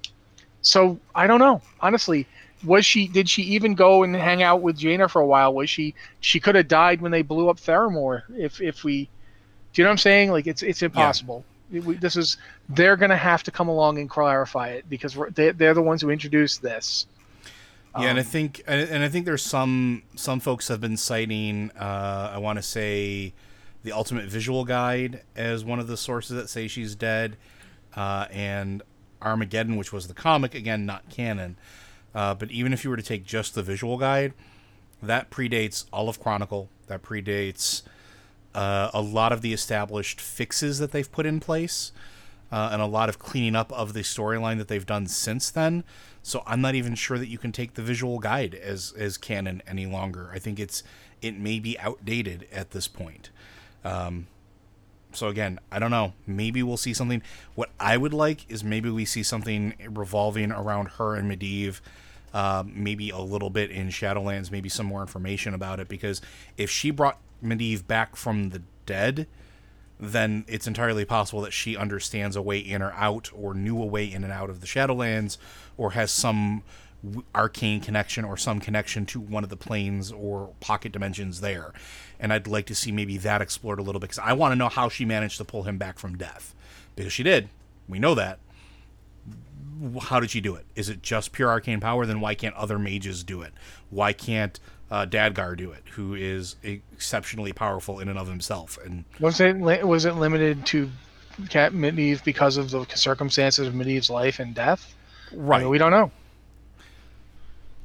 so I don't know, honestly. Was she? Did she even go and hang out with Jaina for a while? Was she? She could have died when they blew up Theramore. If if we, do you know what I'm saying? Like it's it's impossible. We- this is they're gonna have to come along and clarify it because they, they're the ones who introduced this. Yeah, and I Um, think and and I think there's some some folks have been citing uh, I want to say the Ultimate Visual Guide as one of the sources that say she's dead, uh, and Armageddon, which was the comic again, not canon. Uh, but even if you were to take just the visual guide, that predates all of Chronicle. That predates uh, a lot of the established fixes that they've put in place, uh, and a lot of cleaning up of the storyline that they've done since then. So I'm not even sure that you can take the visual guide as as canon any longer. I think it's it may be outdated at this point. Um, so again, I don't know. Maybe we'll see something. What I would like is maybe we see something revolving around her and Medivh. Um, maybe a little bit in Shadowlands, maybe some more information about it. Because if she brought Medivh back from the dead, then it's entirely possible that she understands a way in or out, or knew a way in and out of the Shadowlands, or has some arcane connection or some connection to one of the planes or pocket dimensions there. And I'd like to see maybe that explored a little bit because I want to know how she managed to pull him back from death. Because she did. We know that. How did she do it? Is it just pure arcane power? Then why can't other mages do it? Why can't uh, Khadgar do it, who is exceptionally powerful in and of himself? And Was it was it limited to Cat Medivh because of the circumstances of Medivh's life and death? I right, mean, we don't know.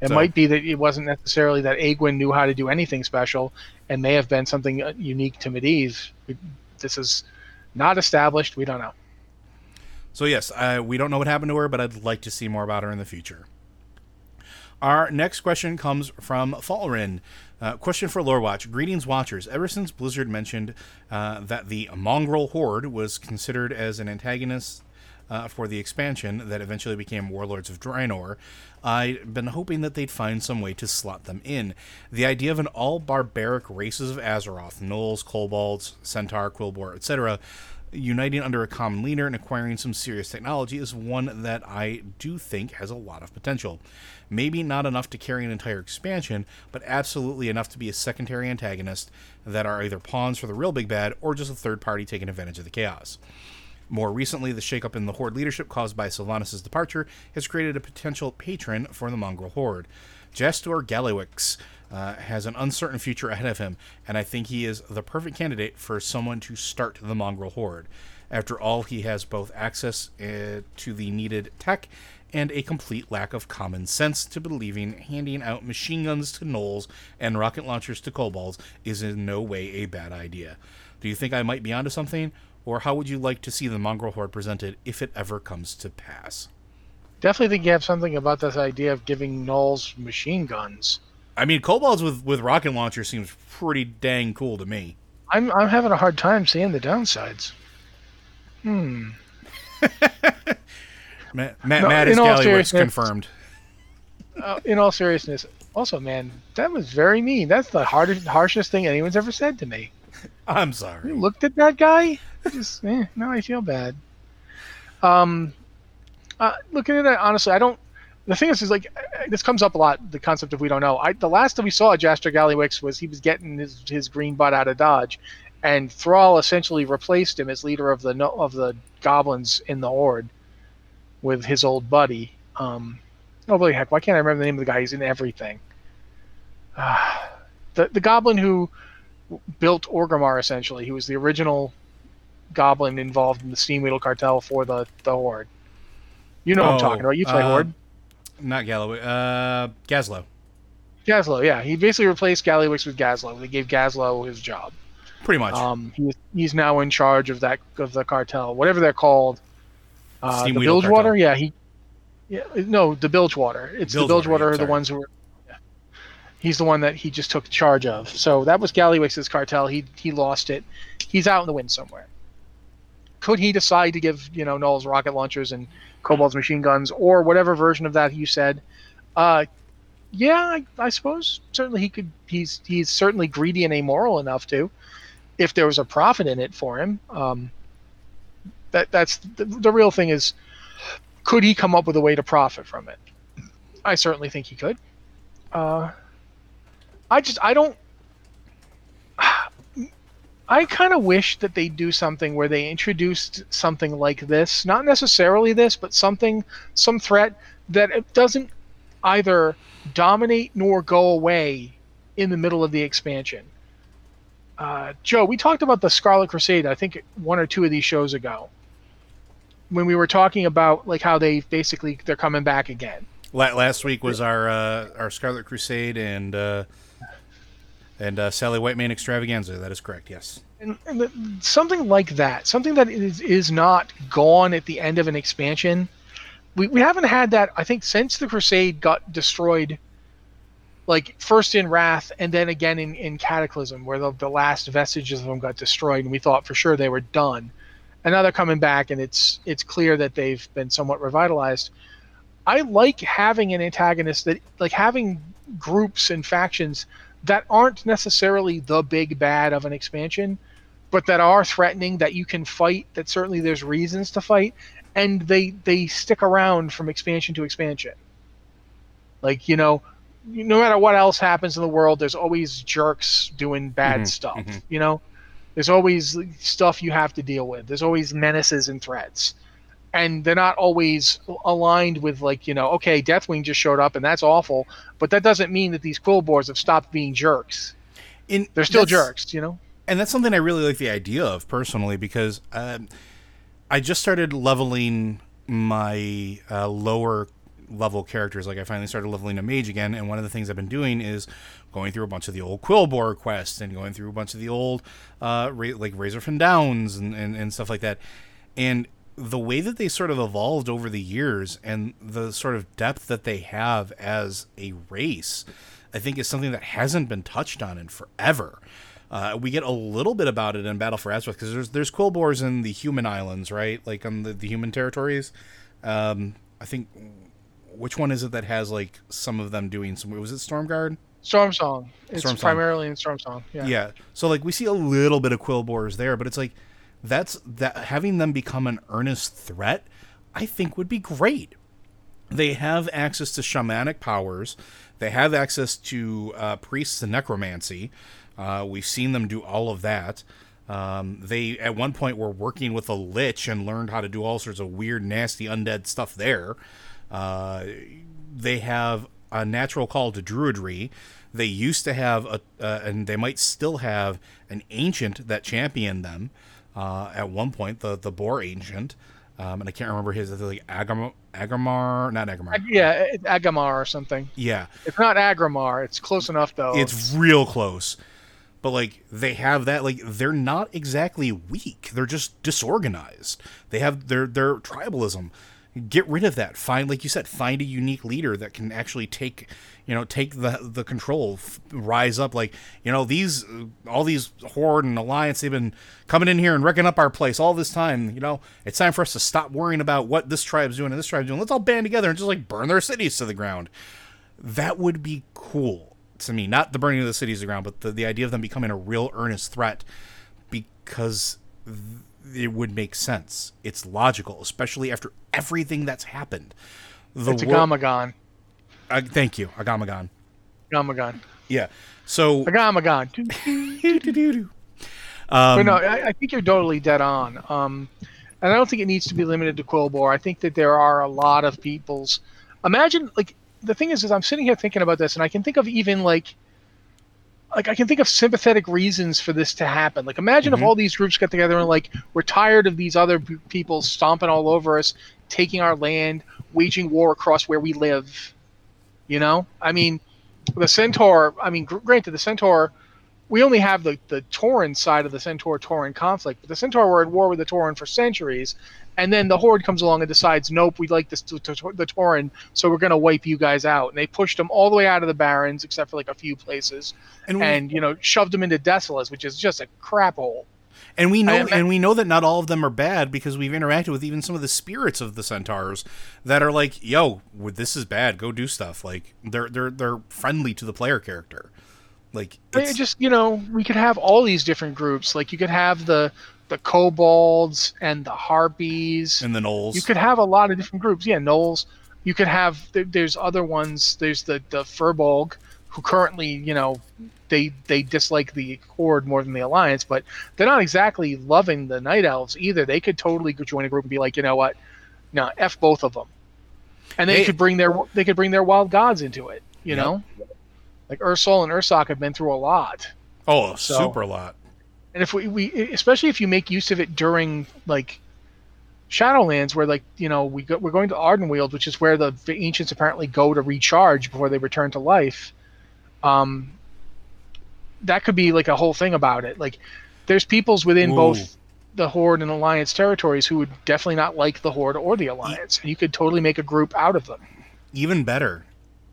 It So- might be that it wasn't necessarily that Aegwynn knew how to do anything special, and may have been something uh, unique to Medivh. This is not established. We don't know. So yes, uh, we don't know what happened to her, but I'd like to see more about her in the future. Our next question comes from Falrin. Uh, question for Lore Watch. Greetings, Watchers. Ever since Blizzard mentioned uh, that the Mongrel Horde was considered as an antagonist uh, for the expansion that eventually became Warlords of Draenor, I'd been hoping that they'd find some way to slot them in. The idea of an all barbaric races of Azeroth, Gnolls, Kobolds, Centaur, Quilboar, etc., uniting under a common leader and acquiring some serious technology is one that I do think has a lot of potential. Maybe not enough to carry an entire expansion, but absolutely enough to be a secondary antagonist that are either pawns for the real big bad or just a third party taking advantage of the chaos. More recently, the shakeup in the Horde leadership caused by Sylvanas' departure has created a potential patron for the Mongrel Horde. Jastor Gallywix uh, has an uncertain future ahead of him, and I think he is the perfect candidate for someone to start the Mongrel Horde. After all, he has both access uh, to the needed tech and a complete lack of common sense to believing handing out machine guns to gnolls and rocket launchers to kobolds is in no way a bad idea. Do you think I might be onto something? Or how would you like to see the mongrel horde presented if it ever comes to pass? Definitely think you have something about this idea of giving gnolls machine guns. I mean, kobolds with, with rocket launchers seems pretty dang cool to me. I'm I'm having a hard time seeing the downsides. Hmm. Matt, Matt, No, Matt is all seriousness- confirmed. Uh, in all seriousness, also, man, that was very mean. That's the hardest, harshest thing anyone's ever said to me. I'm sorry. You looked at that guy. Just, eh, now I feel bad. Um, uh, looking at it honestly, I don't. The thing is, is like this comes up a lot. The concept of we don't know. I the last that we saw Jastor Gallywix was he was getting his his green butt out of Dodge, and Thrall essentially replaced him as leader of the of the goblins in the Horde with his old buddy. Um, oh, really, heck, why can't I remember the name of the guy? He's in everything. Uh, the the goblin who built Orgrimmar essentially. He was the original goblin involved in the Steam cartel for the, the Horde. You know what I'm Oh, talking about. You play uh, Horde. Not Galloway. Uh, Gazlowe. Gazlowe, yeah. He basically replaced Gallywix with Gazlowe. They gave Gazlowe his job. Pretty much. Um, he's, he's now in charge of that of the cartel, whatever they're called. Uh, the Bilgewater, cartel. yeah. He, yeah, no, the Bilgewater. It's the Bilgewater, Bilgewater yeah, are the ones who were. yeah. He's the one that he just took charge of. So that was Gallywix's cartel. He he lost it. He's out in the wind somewhere. Could he decide to give you know gnolls rocket launchers and kobolds machine guns or whatever version of that you said? Uh, yeah, I, I suppose certainly he could. He's he's certainly greedy and amoral enough to, if there was a profit in it for him. Um, that that's the, the real thing is, could he come up with a way to profit from it? I certainly think he could. Uh, I just I don't. I kind of wish that they do something where they introduced something like this, not necessarily this, but something, some threat that it doesn't either dominate nor go away in the middle of the expansion. Uh, Joe, we talked about the Scarlet Crusade, I think one or two of these shows ago, when we were talking about like how they basically they're coming back again. Last week was our uh, our Scarlet Crusade and uh, and uh, Sally Whitemane extravaganza. That is correct. Yes. And, and something like that, something that is is not gone at the end of an expansion. We we haven't had that. I think since the Crusade got destroyed. Like first in Wrath and then again in, in Cataclysm, where the, the last vestiges of them got destroyed, and we thought for sure they were done. And now they're coming back, and it's it's clear that they've been somewhat revitalized. I like having an antagonist that like having groups and factions that aren't necessarily the big bad of an expansion, but that are threatening that you can fight. That certainly there's reasons to fight, and they they stick around from expansion to expansion. Like you know, no matter what else happens in the world, there's always jerks doing bad Mhm, stuff. mhm. You know, there's always stuff you have to deal with. There's always menaces and threats, and they're not always aligned with like you know, okay, Deathwing just showed up and that's awful, but that doesn't mean that these Quilboars have stopped being jerks. In, They're still jerks. You know. and that's something I really like the idea of personally because um, I just started leveling my uh, lower level characters. Like I finally started leveling a mage again, and one of the things I've been doing is going through a bunch of the old Quilboar quests and going through a bunch of the old uh, ra- like Razorfen Downs and, and, and stuff like that. And the way that they sort of evolved over the years and the sort of depth that they have as a race, I think is something that hasn't been touched on in forever. Uh, we get a little bit about it in Battle for Azeroth because there's there's Quilboars in the human islands, right? Like on the, the human territories. Um, I think which one is it that has like some of them doing some? Was it Stormguard? Stormsong. It's Stormsong. primarily in Stormsong. Yeah. Yeah. So like we see a little bit of Quilboars there, but it's like that's that having them become an earnest threat, I think would be great. They have access to shamanic powers. They have access to uh, priests and necromancy. Uh, we've seen them do all of that. Um, they at one point were working with a lich and learned how to do all sorts of weird, nasty, undead stuff there. Uh, they have a natural call to druidry. They used to have a, uh, and they might still have an ancient that championed them. Uh, at one point, the the boar ancient, um, and I can't remember his like Agam- Agramar, not Agramar. Ag- Yeah, it's Agamar or something. yeah, It's not Agramar. It's close enough though. it's real close. But like they have that like they're not exactly weak. They're just disorganized. They have their their tribalism. Get rid of that. Find like you said, find a unique leader that can actually take, you know, take the the control, f- rise up like, you know, these all these horde and alliance they've been coming in here and wrecking up our place all this time, you know. It's time for us to stop worrying about what this tribe's doing and this tribe's doing. Let's all band together and just like burn their cities to the ground that would be cool to me. Not the burning of the cities to the ground, but the, the idea of them becoming a real earnest threat because th- it would make sense. It's logical, especially after everything that's happened. The it's wor- Gamagon. uh, thank you, Agamaggan. Gamagon. Yeah. So. A Gamagon. Um, but no, I, I think you're totally dead on. Um, and I don't think it needs to be limited to Quilboar. I think that there are a lot of people's. Imagine, like, the thing is, is I'm sitting here thinking about this, and I can think of even like, like I can think of sympathetic reasons for this to happen. Like, imagine if Mhm. all these groups got together and like, we're tired of these other people stomping all over us, taking our land, waging war across where we live. You know, I mean, the Centaur. I mean, gr- granted, the Centaur we only have the, the Tauren side of the Centaur Tauren conflict, but the Centaur were at war with the Tauren for centuries, and then the Horde comes along and decides, nope, we like this the, the so we're going to wipe you guys out. And they pushed them all the way out of the Barrens, except for like a few places, and, we- and you know shoved them into Desolace, which is just a crap hole. And we know, I and we know that not all of them are bad because we've interacted with even some of the spirits of the centaurs that are like, "Yo, this is bad. Go do stuff." Like they're they're they're friendly to the player character. Like it's, just you know, we could have all these different groups. Like you could have the the kobolds and the harpies. and the gnolls. You could have a lot of different groups. Yeah, Gnolls. You could have. There's other ones. There's the the Furbolg, who currently, you know, they they dislike the Horde more than the Alliance, but they're not exactly loving the Night Elves either. They could totally join a group and be like, you know what, no, f both of them, and they Hey. could bring their they could bring their wild gods into it. You know, like Ursol and Ursoc have been through a lot. oh, So- super lot. And if we, we especially if you make use of it during like Shadowlands, where like you know we go, we're going to Ardenweald, which is where the ancients apparently go to recharge before they return to life. Um, that could be like a whole thing about it. Like, there's peoples within Ooh. both the Horde and Alliance territories who would definitely not like the Horde or the Alliance, and you could totally make a group out of them. even better,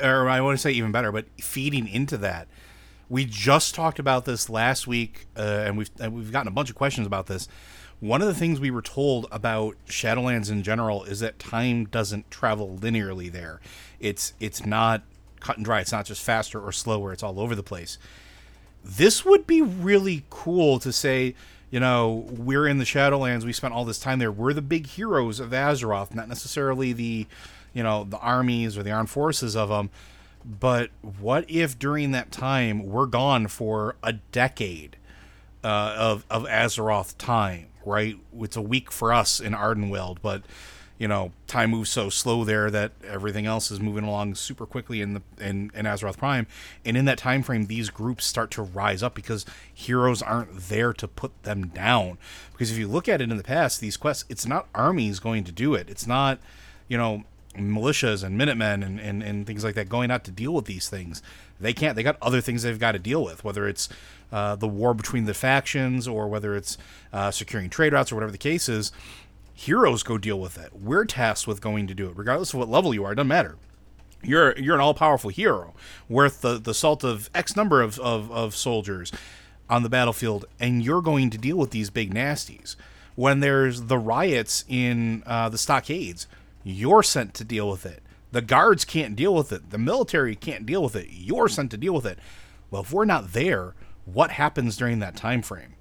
or I want to say even better, but feeding into that. We just talked about this last week, uh, and we've and we've gotten a bunch of questions about this. One of the things we were told about Shadowlands in general is that time doesn't travel linearly there. It's it's not cut and dry. It's not just faster or slower. It's all over the place. This would be really cool to say, you know, we're in the Shadowlands. We spent all this time there. We're the big heroes of Azeroth, not necessarily the, you know, the armies or the armed forces of them. But what if during that time we're gone for a decade uh, of of Azeroth time? Right, it's a week for us in Ardenweald, but you know, time moves so slow there that everything else is moving along super quickly in the in, in Azeroth Prime. And in that time frame, these groups start to rise up because heroes aren't there to put them down. Because if you look at it in the past, these quests, it's not armies going to do it. It's not, you know, militias and minutemen and, and, and things like that going out to deal with these things. They can't. They got other things they've got to deal with, whether it's uh, the war between the factions or whether it's uh, securing trade routes or whatever the case is heroes go deal with it. We're tasked with going to do it, regardless of what level you are. It doesn't matter. You're you're an all powerful hero, worth the, the salt of X number of, of, of soldiers on the battlefield, and you're going to deal with these big nasties. When there's the riots in uh, the stockades, you're sent to deal with it. The guards can't deal with it. The military can't deal with it. You're sent to deal with it. Well, if we're not there, what happens during that time frame?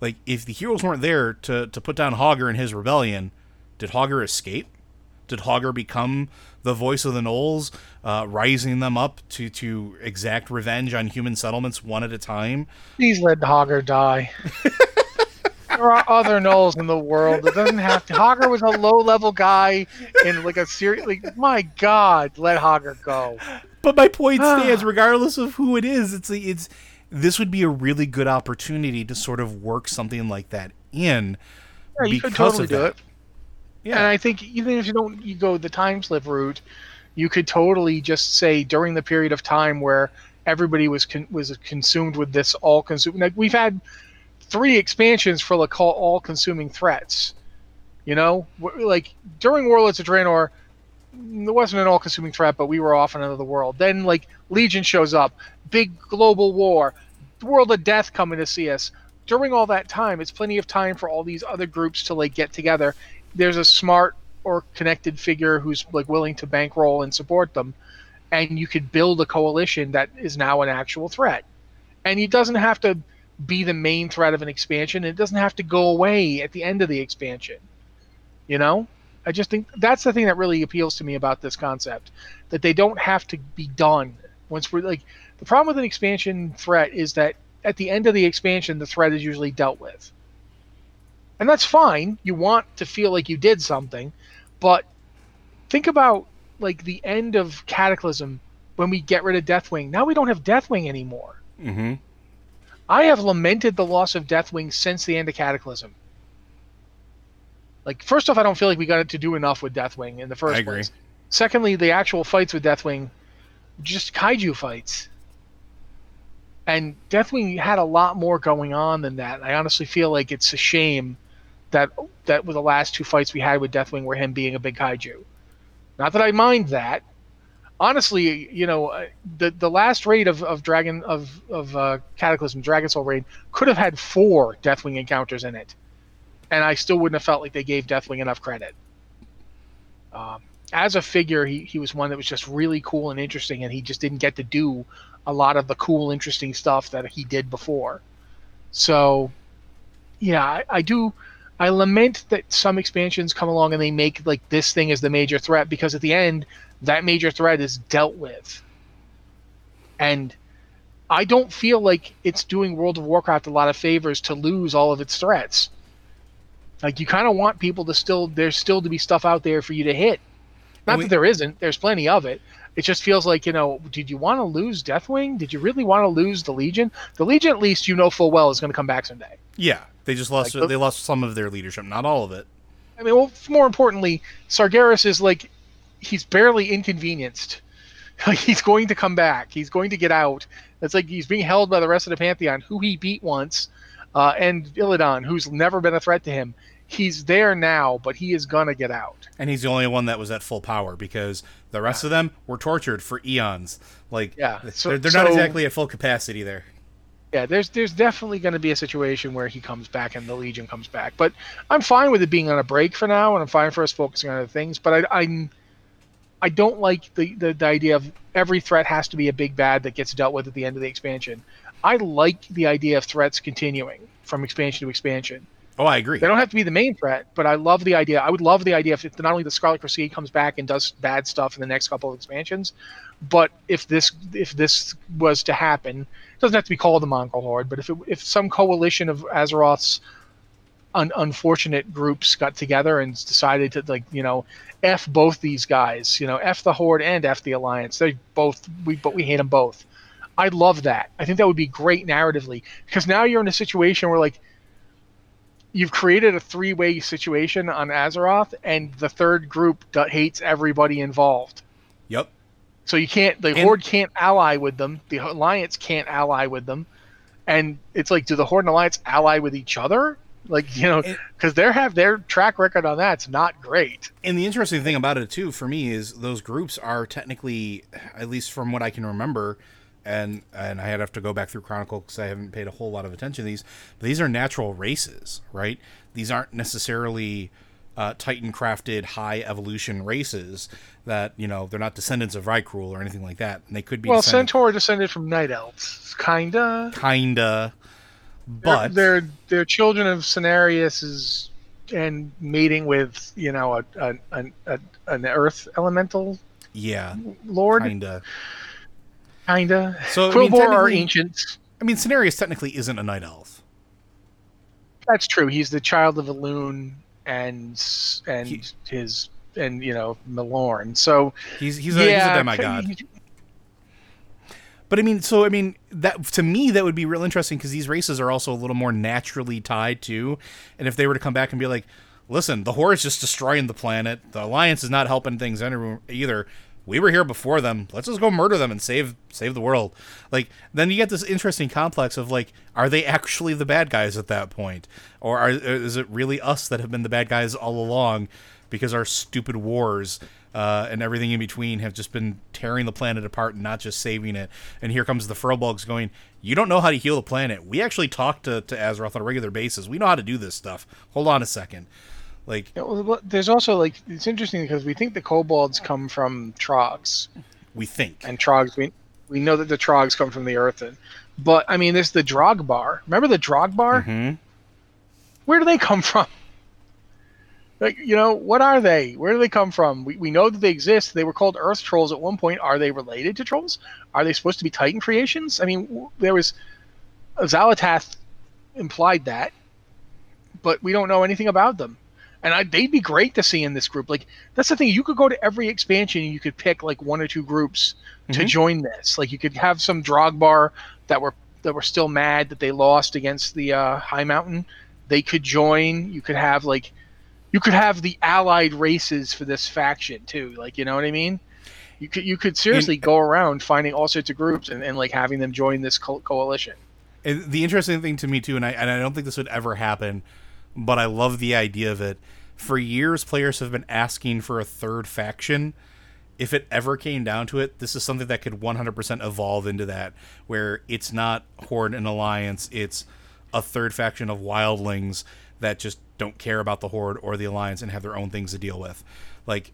like if the heroes weren't there to to put down Hogger and his rebellion, did Hogger escape? Did Hogger become the voice of the Gnolls, uh, rising them up to to exact revenge on human settlements one at a time? Please let Hogger die. there are other Gnolls in the world. It doesn't have to. Hogger was a low-level guy in like a series. Like, my God, let Hogger go. But my point stands, regardless of who it is. It's it's this would be a really good opportunity to sort of work something like that in. Yeah, you could totally do it. And I think even if you don't, you go the time slip route, you could totally just say during the period of time where everybody was con- was consumed with this all consuming. Like we've had three expansions for like all, consuming threats. You know, like during Warlords of Draenor, mm, there wasn't an all consuming threat, but we were off in another world. Then like Legion shows up, big global war, World of Death coming to see us. During all that time, it's plenty of time for all these other groups to like get together. There's a smart or connected figure who's like willing to bankroll and support them, and you could build a coalition that is now an actual threat. And it doesn't have to be the main threat of an expansion. It doesn't have to go away at the end of the expansion. You know? I just think that's the thing that really appeals to me about this concept. That they don't have to be done. Once we're like the problem with an expansion threat is that at the end of the expansion the threat is usually dealt with. And that's fine. You want to feel like you did something, but think about like the end of Cataclysm when we get rid of Deathwing. Now we don't have Deathwing anymore. Mm-hmm. I have lamented the loss of Deathwing since the end of Cataclysm. Like, first off, I don't feel like we got to do enough with Deathwing in the first I agree. place. Secondly, the actual fights with Deathwing, just kaiju fights. And Deathwing had a lot more going on than that. I honestly feel like it's a shame that that with the last two fights we had with Deathwing were him being a big kaiju. Not that I mind that. Honestly, you know, uh, the the last raid of, of Dragon of of uh, Cataclysm, Dragon Soul raid, could have had four Deathwing encounters in it, and I still wouldn't have felt like they gave Deathwing enough credit. Um, as a figure, he, he was one that was just really cool and interesting, and he just didn't get to do a lot of the cool, interesting stuff that he did before. So, yeah, I, I do. I lament that some expansions come along and they make like this thing as the major threat because at the end, that major threat is dealt with. And I don't feel like it's doing World of Warcraft a lot of favors to lose all of its threats. Like you kind of want people to still there's still to be stuff out there for you to hit. Not we- that there isn't. There's plenty of it. It just feels like you know. Did you want to lose Deathwing? Did you really want to lose the Legion? The Legion, at least, you know full well is going to come back someday. Yeah, they just lost. Like they lost some of their leadership, not all of it. I mean, well, more importantly, Sargeras is like he's barely inconvenienced. Like he's going to come back. He's going to get out. It's like he's being held by the rest of the Pantheon, who he beat once, uh, and Illidan, who's never been a threat to him. He's there now, but he is gonna get out. And he's the only one that was at full power because the rest of them were tortured for eons. Like, Yeah, so- they're, they're not so- exactly at full capacity there. Yeah, there's there's definitely going to be a situation where he comes back and the Legion comes back. But I'm fine with it being on a break for now, and I'm fine for us focusing on other things. But I, I'm I don't like the, the the idea of every threat has to be a big bad that gets dealt with at the end of the expansion. I like the idea of threats continuing from expansion to expansion. Oh, I agree. They don't have to be the main threat, but I love the idea. I would love the idea if not only the Scarlet Crusade comes back and does bad stuff in the next couple of expansions, but if this if this was to happen, it doesn't have to be called the Mongrel Horde, but if it, if some coalition of Azeroth's un, unfortunate groups got together and decided to like you know f both these guys, you know f the Horde and f the Alliance, they both we but we hate them both. I love that. I think that would be great narratively because now you're in a situation where like you've created a three-way situation on Azeroth, and the third group d- hates everybody involved. Yep. So you can't, the And- Horde can't ally with them. The Alliance can't ally with them, and it's like, do the Horde and Alliance ally with each other? Like you know, because they have their track record on that's not great. And the interesting thing about it too, for me, is those groups are technically, at least from what I can remember, and and I had have to go back through Chronicle because I haven't paid a whole lot of attention to these. But these are natural races, right? These aren't necessarily uh, Titan crafted high evolution races that you know they're not descendants of Rykruel or anything like that. And they could be Well, descended- Centaur descended from Night Elves, kinda. kinda, They're- but they're they're children of Cenarius's and mating with you know a, a, a, a an Earth elemental yeah, lord. kinda. Kinda. So I mean, are ancients. I mean, Cenarius technically isn't a night elf. That's true. He's the child of Elune and and He- his and you know Malorne. So He's he's a, yeah, he's a demigod. But I mean, so I mean, that to me that would be real interesting because these races are also a little more naturally tied to, and if they were to come back and be like, "Listen, the Horde is just destroying the planet. The Alliance is not helping things either. We were here before them. Let's just go murder them and save save the world." Like then you get this interesting complex of like, are they actually the bad guys at that point, or are, is it really us that have been the bad guys all along because our stupid wars? uh, and everything in between have just been tearing the planet apart and not just saving it. And here comes the Furbolgs going, You don't know how to heal the planet. We actually talk to, to Azeroth on a regular basis. We know how to do this stuff. Hold on a second. Like, Yeah, well, there's also like it's interesting because we think the kobolds come from trogs, we think. and trogs we we know that the trogs come from the earth. And, but I mean, there's the Drogbar. Remember the Drogbar? hmm Where do they come from? Like you know, what are they? Where do they come from? We, we know that they exist. They were called Earth Trolls at one point. Are they related to trolls? Are they supposed to be Titan creations? I mean, w- there was Xal'atath implied that, but we don't know anything about them. And I, they'd be great to see in this group. Like that's the thing. You could go to every expansion and you could pick like one or two groups to Mhm. join this. Like you could have some Drogbar that were that were still mad that they lost against the uh, Highmountain. They could join. You could have like you could have the allied races for this faction too. Like you know what I mean? You could you could seriously go around finding all sorts of groups and, and like having them join this co- coalition. And the interesting thing to me too, and I and I don't think this would ever happen, but I love the idea of it. For years, players have been asking for a third faction if it ever came down to it, this is something that could 100% evolve into that, where it's not Horde and Alliance, it's a third faction of wildlings that just don't care about the Horde or the Alliance and have their own things to deal with. Like,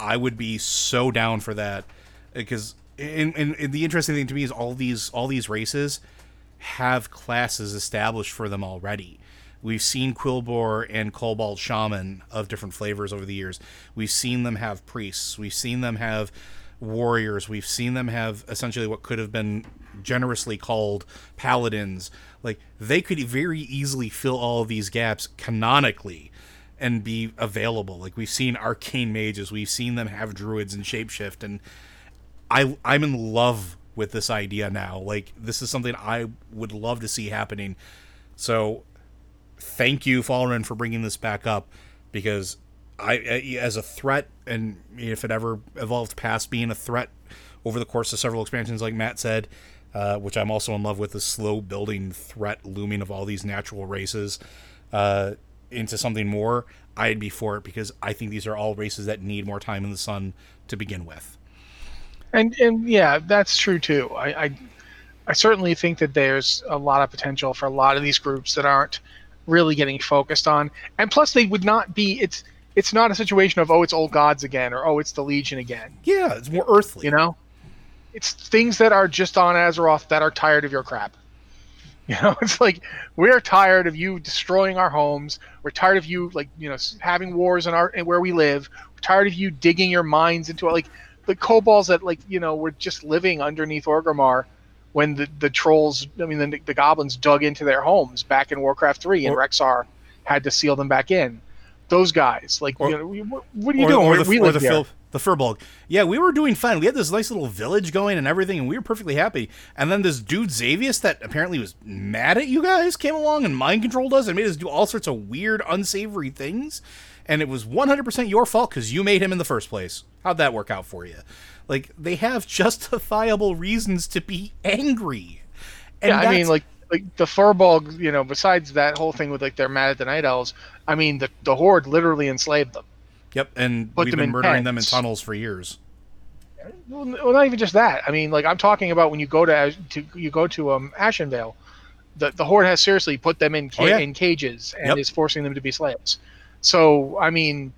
I would be so down for that because and, and, and the interesting thing to me is all these all these races have classes established for them already. We've seen Quilboar and Kobold Shaman of different flavors over the years. We've seen them have priests. We've seen them have warriors. We've seen them have essentially what could have been generously called paladins. Like they could very easily fill all of these gaps canonically and be available. Like we've seen arcane mages, we've seen them have druids and shapeshift and I I'm in love with this idea now. Like this is something I would love to see happening. So thank you, Fallen, for bringing this back up because I, as a threat, and if it ever evolved past being a threat over the course of several expansions, like Matt said, uh, which I'm also in love with, the slow building threat looming of all these natural races uh, into something more, I'd be for it because I think these are all races that need more time in the sun to begin with. And and yeah, that's true too. I, I I certainly think that there's a lot of potential for a lot of these groups that aren't really getting focused on. And plus, they would not be. It's it's not a situation of oh, it's old gods again or oh, it's the Legion again. Yeah, it's more earthly. You know, it's things that are just on Azeroth that are tired of your crap. You know, it's like we're tired of you destroying our homes. We're tired of you like you know having wars in our in where we live. We're tired of you digging your mines into it. Like the kobolds that like you know were just living underneath Orgrimmar when the, the trolls, I mean, the, the goblins dug into their homes back in Warcraft 3 and or, Rexxar had to seal them back in. Those guys, like, or, you know, what, what, are you or, doing? Or the, we or the, the Firbolg. Yeah, we were doing fine. We had this nice little village going and everything, and we were perfectly happy. And then this dude, Xavius, that apparently was mad at you guys, came along and mind controlled us and made us do all sorts of weird, unsavory things. And it was 100% your fault because you made him in the first place. How'd that work out for you? Like they have justifiable reasons to be angry. And yeah, I mean, like like the Firbolg, you know, besides that whole thing with like they're mad at the Night Elves, I mean, the the Horde literally enslaved them. Yep, and Put we've been murdering them in tunnels for years. Well, not even just that. I mean, like I'm talking about when you go to, to you go to um Ashenvale, the the Horde has seriously put them in ca- oh, yeah. in cages and yep. is forcing them to be slaves. So I mean,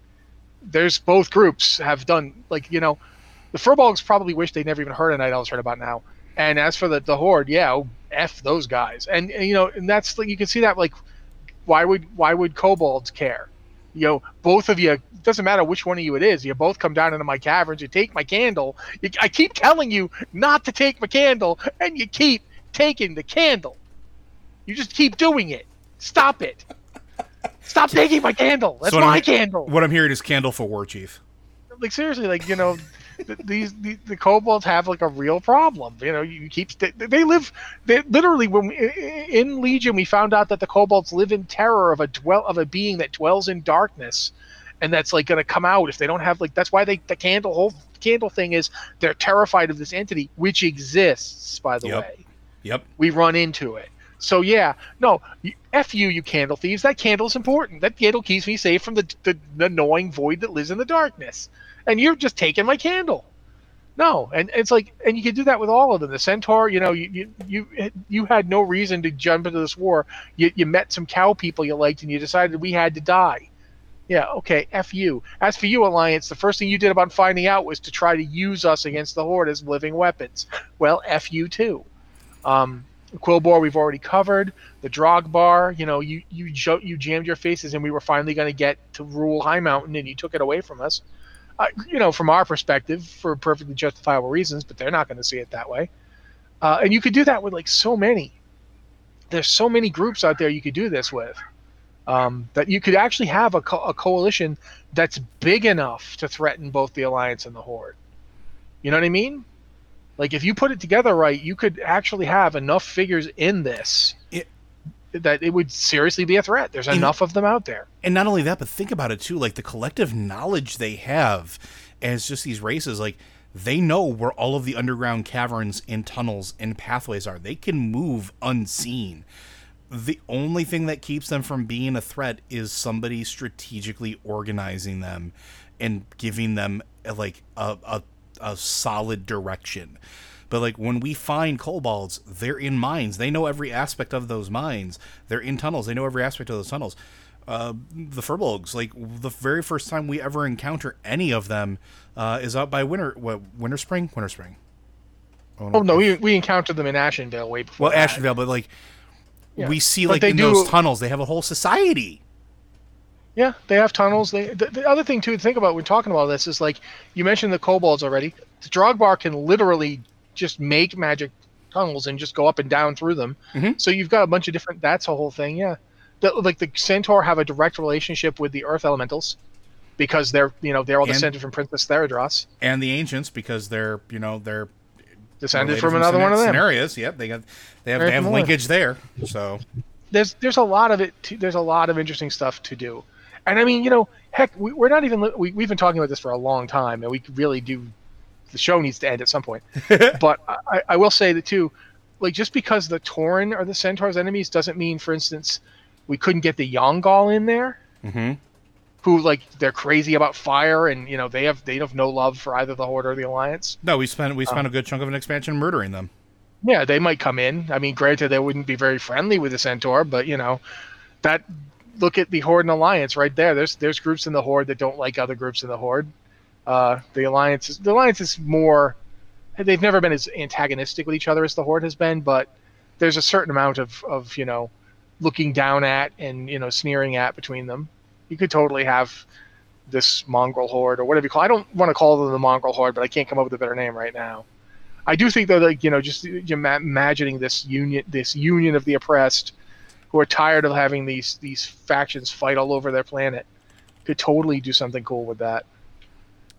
there's both groups have done like you know the Firbolgs probably wish they never even heard of Night Elves right about now. And as for the, the Horde, yeah, oh, f those guys. And, and you know, and that's like you can see that like, why would why would kobolds care? You know, both of you doesn't matter which one of you it is. You both come down into my caverns. You take my candle. You, I keep telling you not to take my candle, and you keep taking the candle. You just keep doing it. Stop it. Stop taking my candle. That's so my I'm, candle. What I'm hearing is candle for war chief. Like seriously, like you know, these the, the kobolds have like a real problem. You know, you keep they live they literally when we, in Legion we found out that the kobolds live in terror of a dwell of a being that dwells in darkness, and that's like going to come out if they don't have like that's why they the candle whole candle thing is they're terrified of this entity which exists by the yep. way. Yep. We run into it. So yeah, no, f you, you candle thieves. That candle's important. That candle keeps me safe from the, the, the annoying void that lives in the darkness and you're just taking my candle. No, and it's like, and you can do that with all of them. The centaur, you know, you you you, you had no reason to jump into this war. You you met some cow people you liked, and you decided we had to die. Yeah, okay, f you. As for you, Alliance, the first thing you did about finding out was to try to use us against the Horde as living weapons. Well, f you too. Um, we've already covered. The Drogbar, you know, you you you jammed your faces, and we were finally going to get to rule Highmountain, and you took it away from us uh, you know, from our perspective, for perfectly justifiable reasons, but they're not going to see it that way. Uh, and you could do that with like so many. There's so many groups out there you could do this with. Um, that you could actually have a, co- a coalition that's big enough to threaten both the alliance and the horde. You know what I mean? Like if you put it together right, you could actually have enough figures in this that it would seriously be a threat. There's and, enough of them out there. And not only that, but think about it too. Like the collective knowledge they have as just these races, like they know where all of the underground caverns and tunnels and pathways are. They can move unseen. The only thing that keeps them from being a threat is somebody strategically organizing them and giving them like a, a a solid direction. But like when we find kobolds, they're in mines. They know every aspect of those mines. They're in tunnels. They know every aspect of those tunnels. Uh, the furbolgs, like the very first time we ever encounter any of them, uh, is out by Winter, what, Winterspring, Winter Spring. Oh no, we, we encountered them in Ashenvale way before. Well, that. Ashenvale, but like Yeah. we see like in do- those tunnels, they have a whole society. Yeah, they have tunnels. They the, the other thing too to think about when talking about this is like you mentioned the kobolds already. The Drogbar can literally just make magic tunnels and just go up and down through them. Mhm. So you've got a bunch of different. That's a whole thing. Yeah, the, like the Centaur have a direct relationship with the Earth Elementals because they're you know they're all And- descended from Princess Theradras, And the ancients, because they're you know they're descended from another one of them. Cenarius, yep, they got they have they have linkage there. So there's there's a lot of it. To, there's a lot of interesting stuff to do, and I mean, you know, heck, we, we're not even we, we've been talking about this for a long time, and we really do. The show needs to end at some point, but I, I will say that too, like just because the Tauren are the Centaur's enemies doesn't mean, for instance, we couldn't get the Yaungol in there, mhm. who like they're crazy about fire, and you know they have they have no love for either the Horde or the Alliance. no, we spent we spent a good chunk of an expansion murdering them. Yeah, they might come in. I mean, granted, they wouldn't be very friendly with the Centaur, but you know, that look at the Horde and Alliance right there. There's there's groups in the Horde that don't like other groups in the Horde. Uh, the Alliance is the Alliance is more. They've never been as antagonistic with each other as the Horde has been, but there's a certain amount of of you know, looking down at and you know sneering at between them. You could totally have this mongrel horde or whatever you call. I don't want to call them the mongrel horde, but I can't come up with a better name right now. I do think though, like you know, just imagining this union, this union of the oppressed, who are tired of having these these factions fight all over their planet, could totally do something cool with that.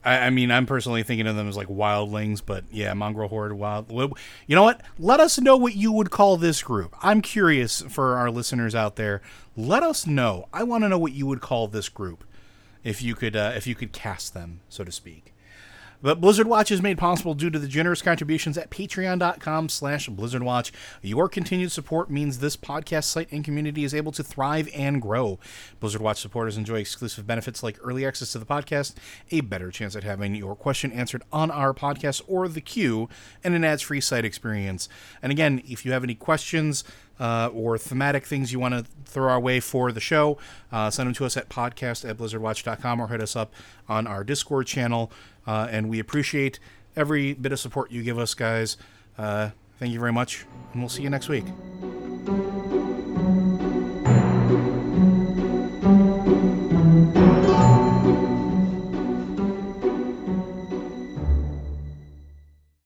I, I mean, I'm personally thinking of them as like wildlings, but yeah, mongrel horde, wild. You know what? Let us know what you would call this group. I'm curious for our listeners out there. Let us know. I want to know what you would call this group, if you could, uh, if you could cast them, so to speak. But Blizzard Watch is made possible due to the generous contributions at patreon.com slash blizzardwatch. Your continued support means this podcast site and community is able to thrive and grow. Blizzard Watch supporters enjoy exclusive benefits like early access to the podcast, a better chance at having your question answered on our podcast or the queue, and an ads-free site experience. And again, if you have any questions, uh, or thematic things you want to throw our way for the show, uh, send them to us at podcast at blizzardwatch.com or hit us up on our Discord channel. Uh, and we appreciate every bit of support you give us, guys. Uh, thank you very much, and we'll see you next week.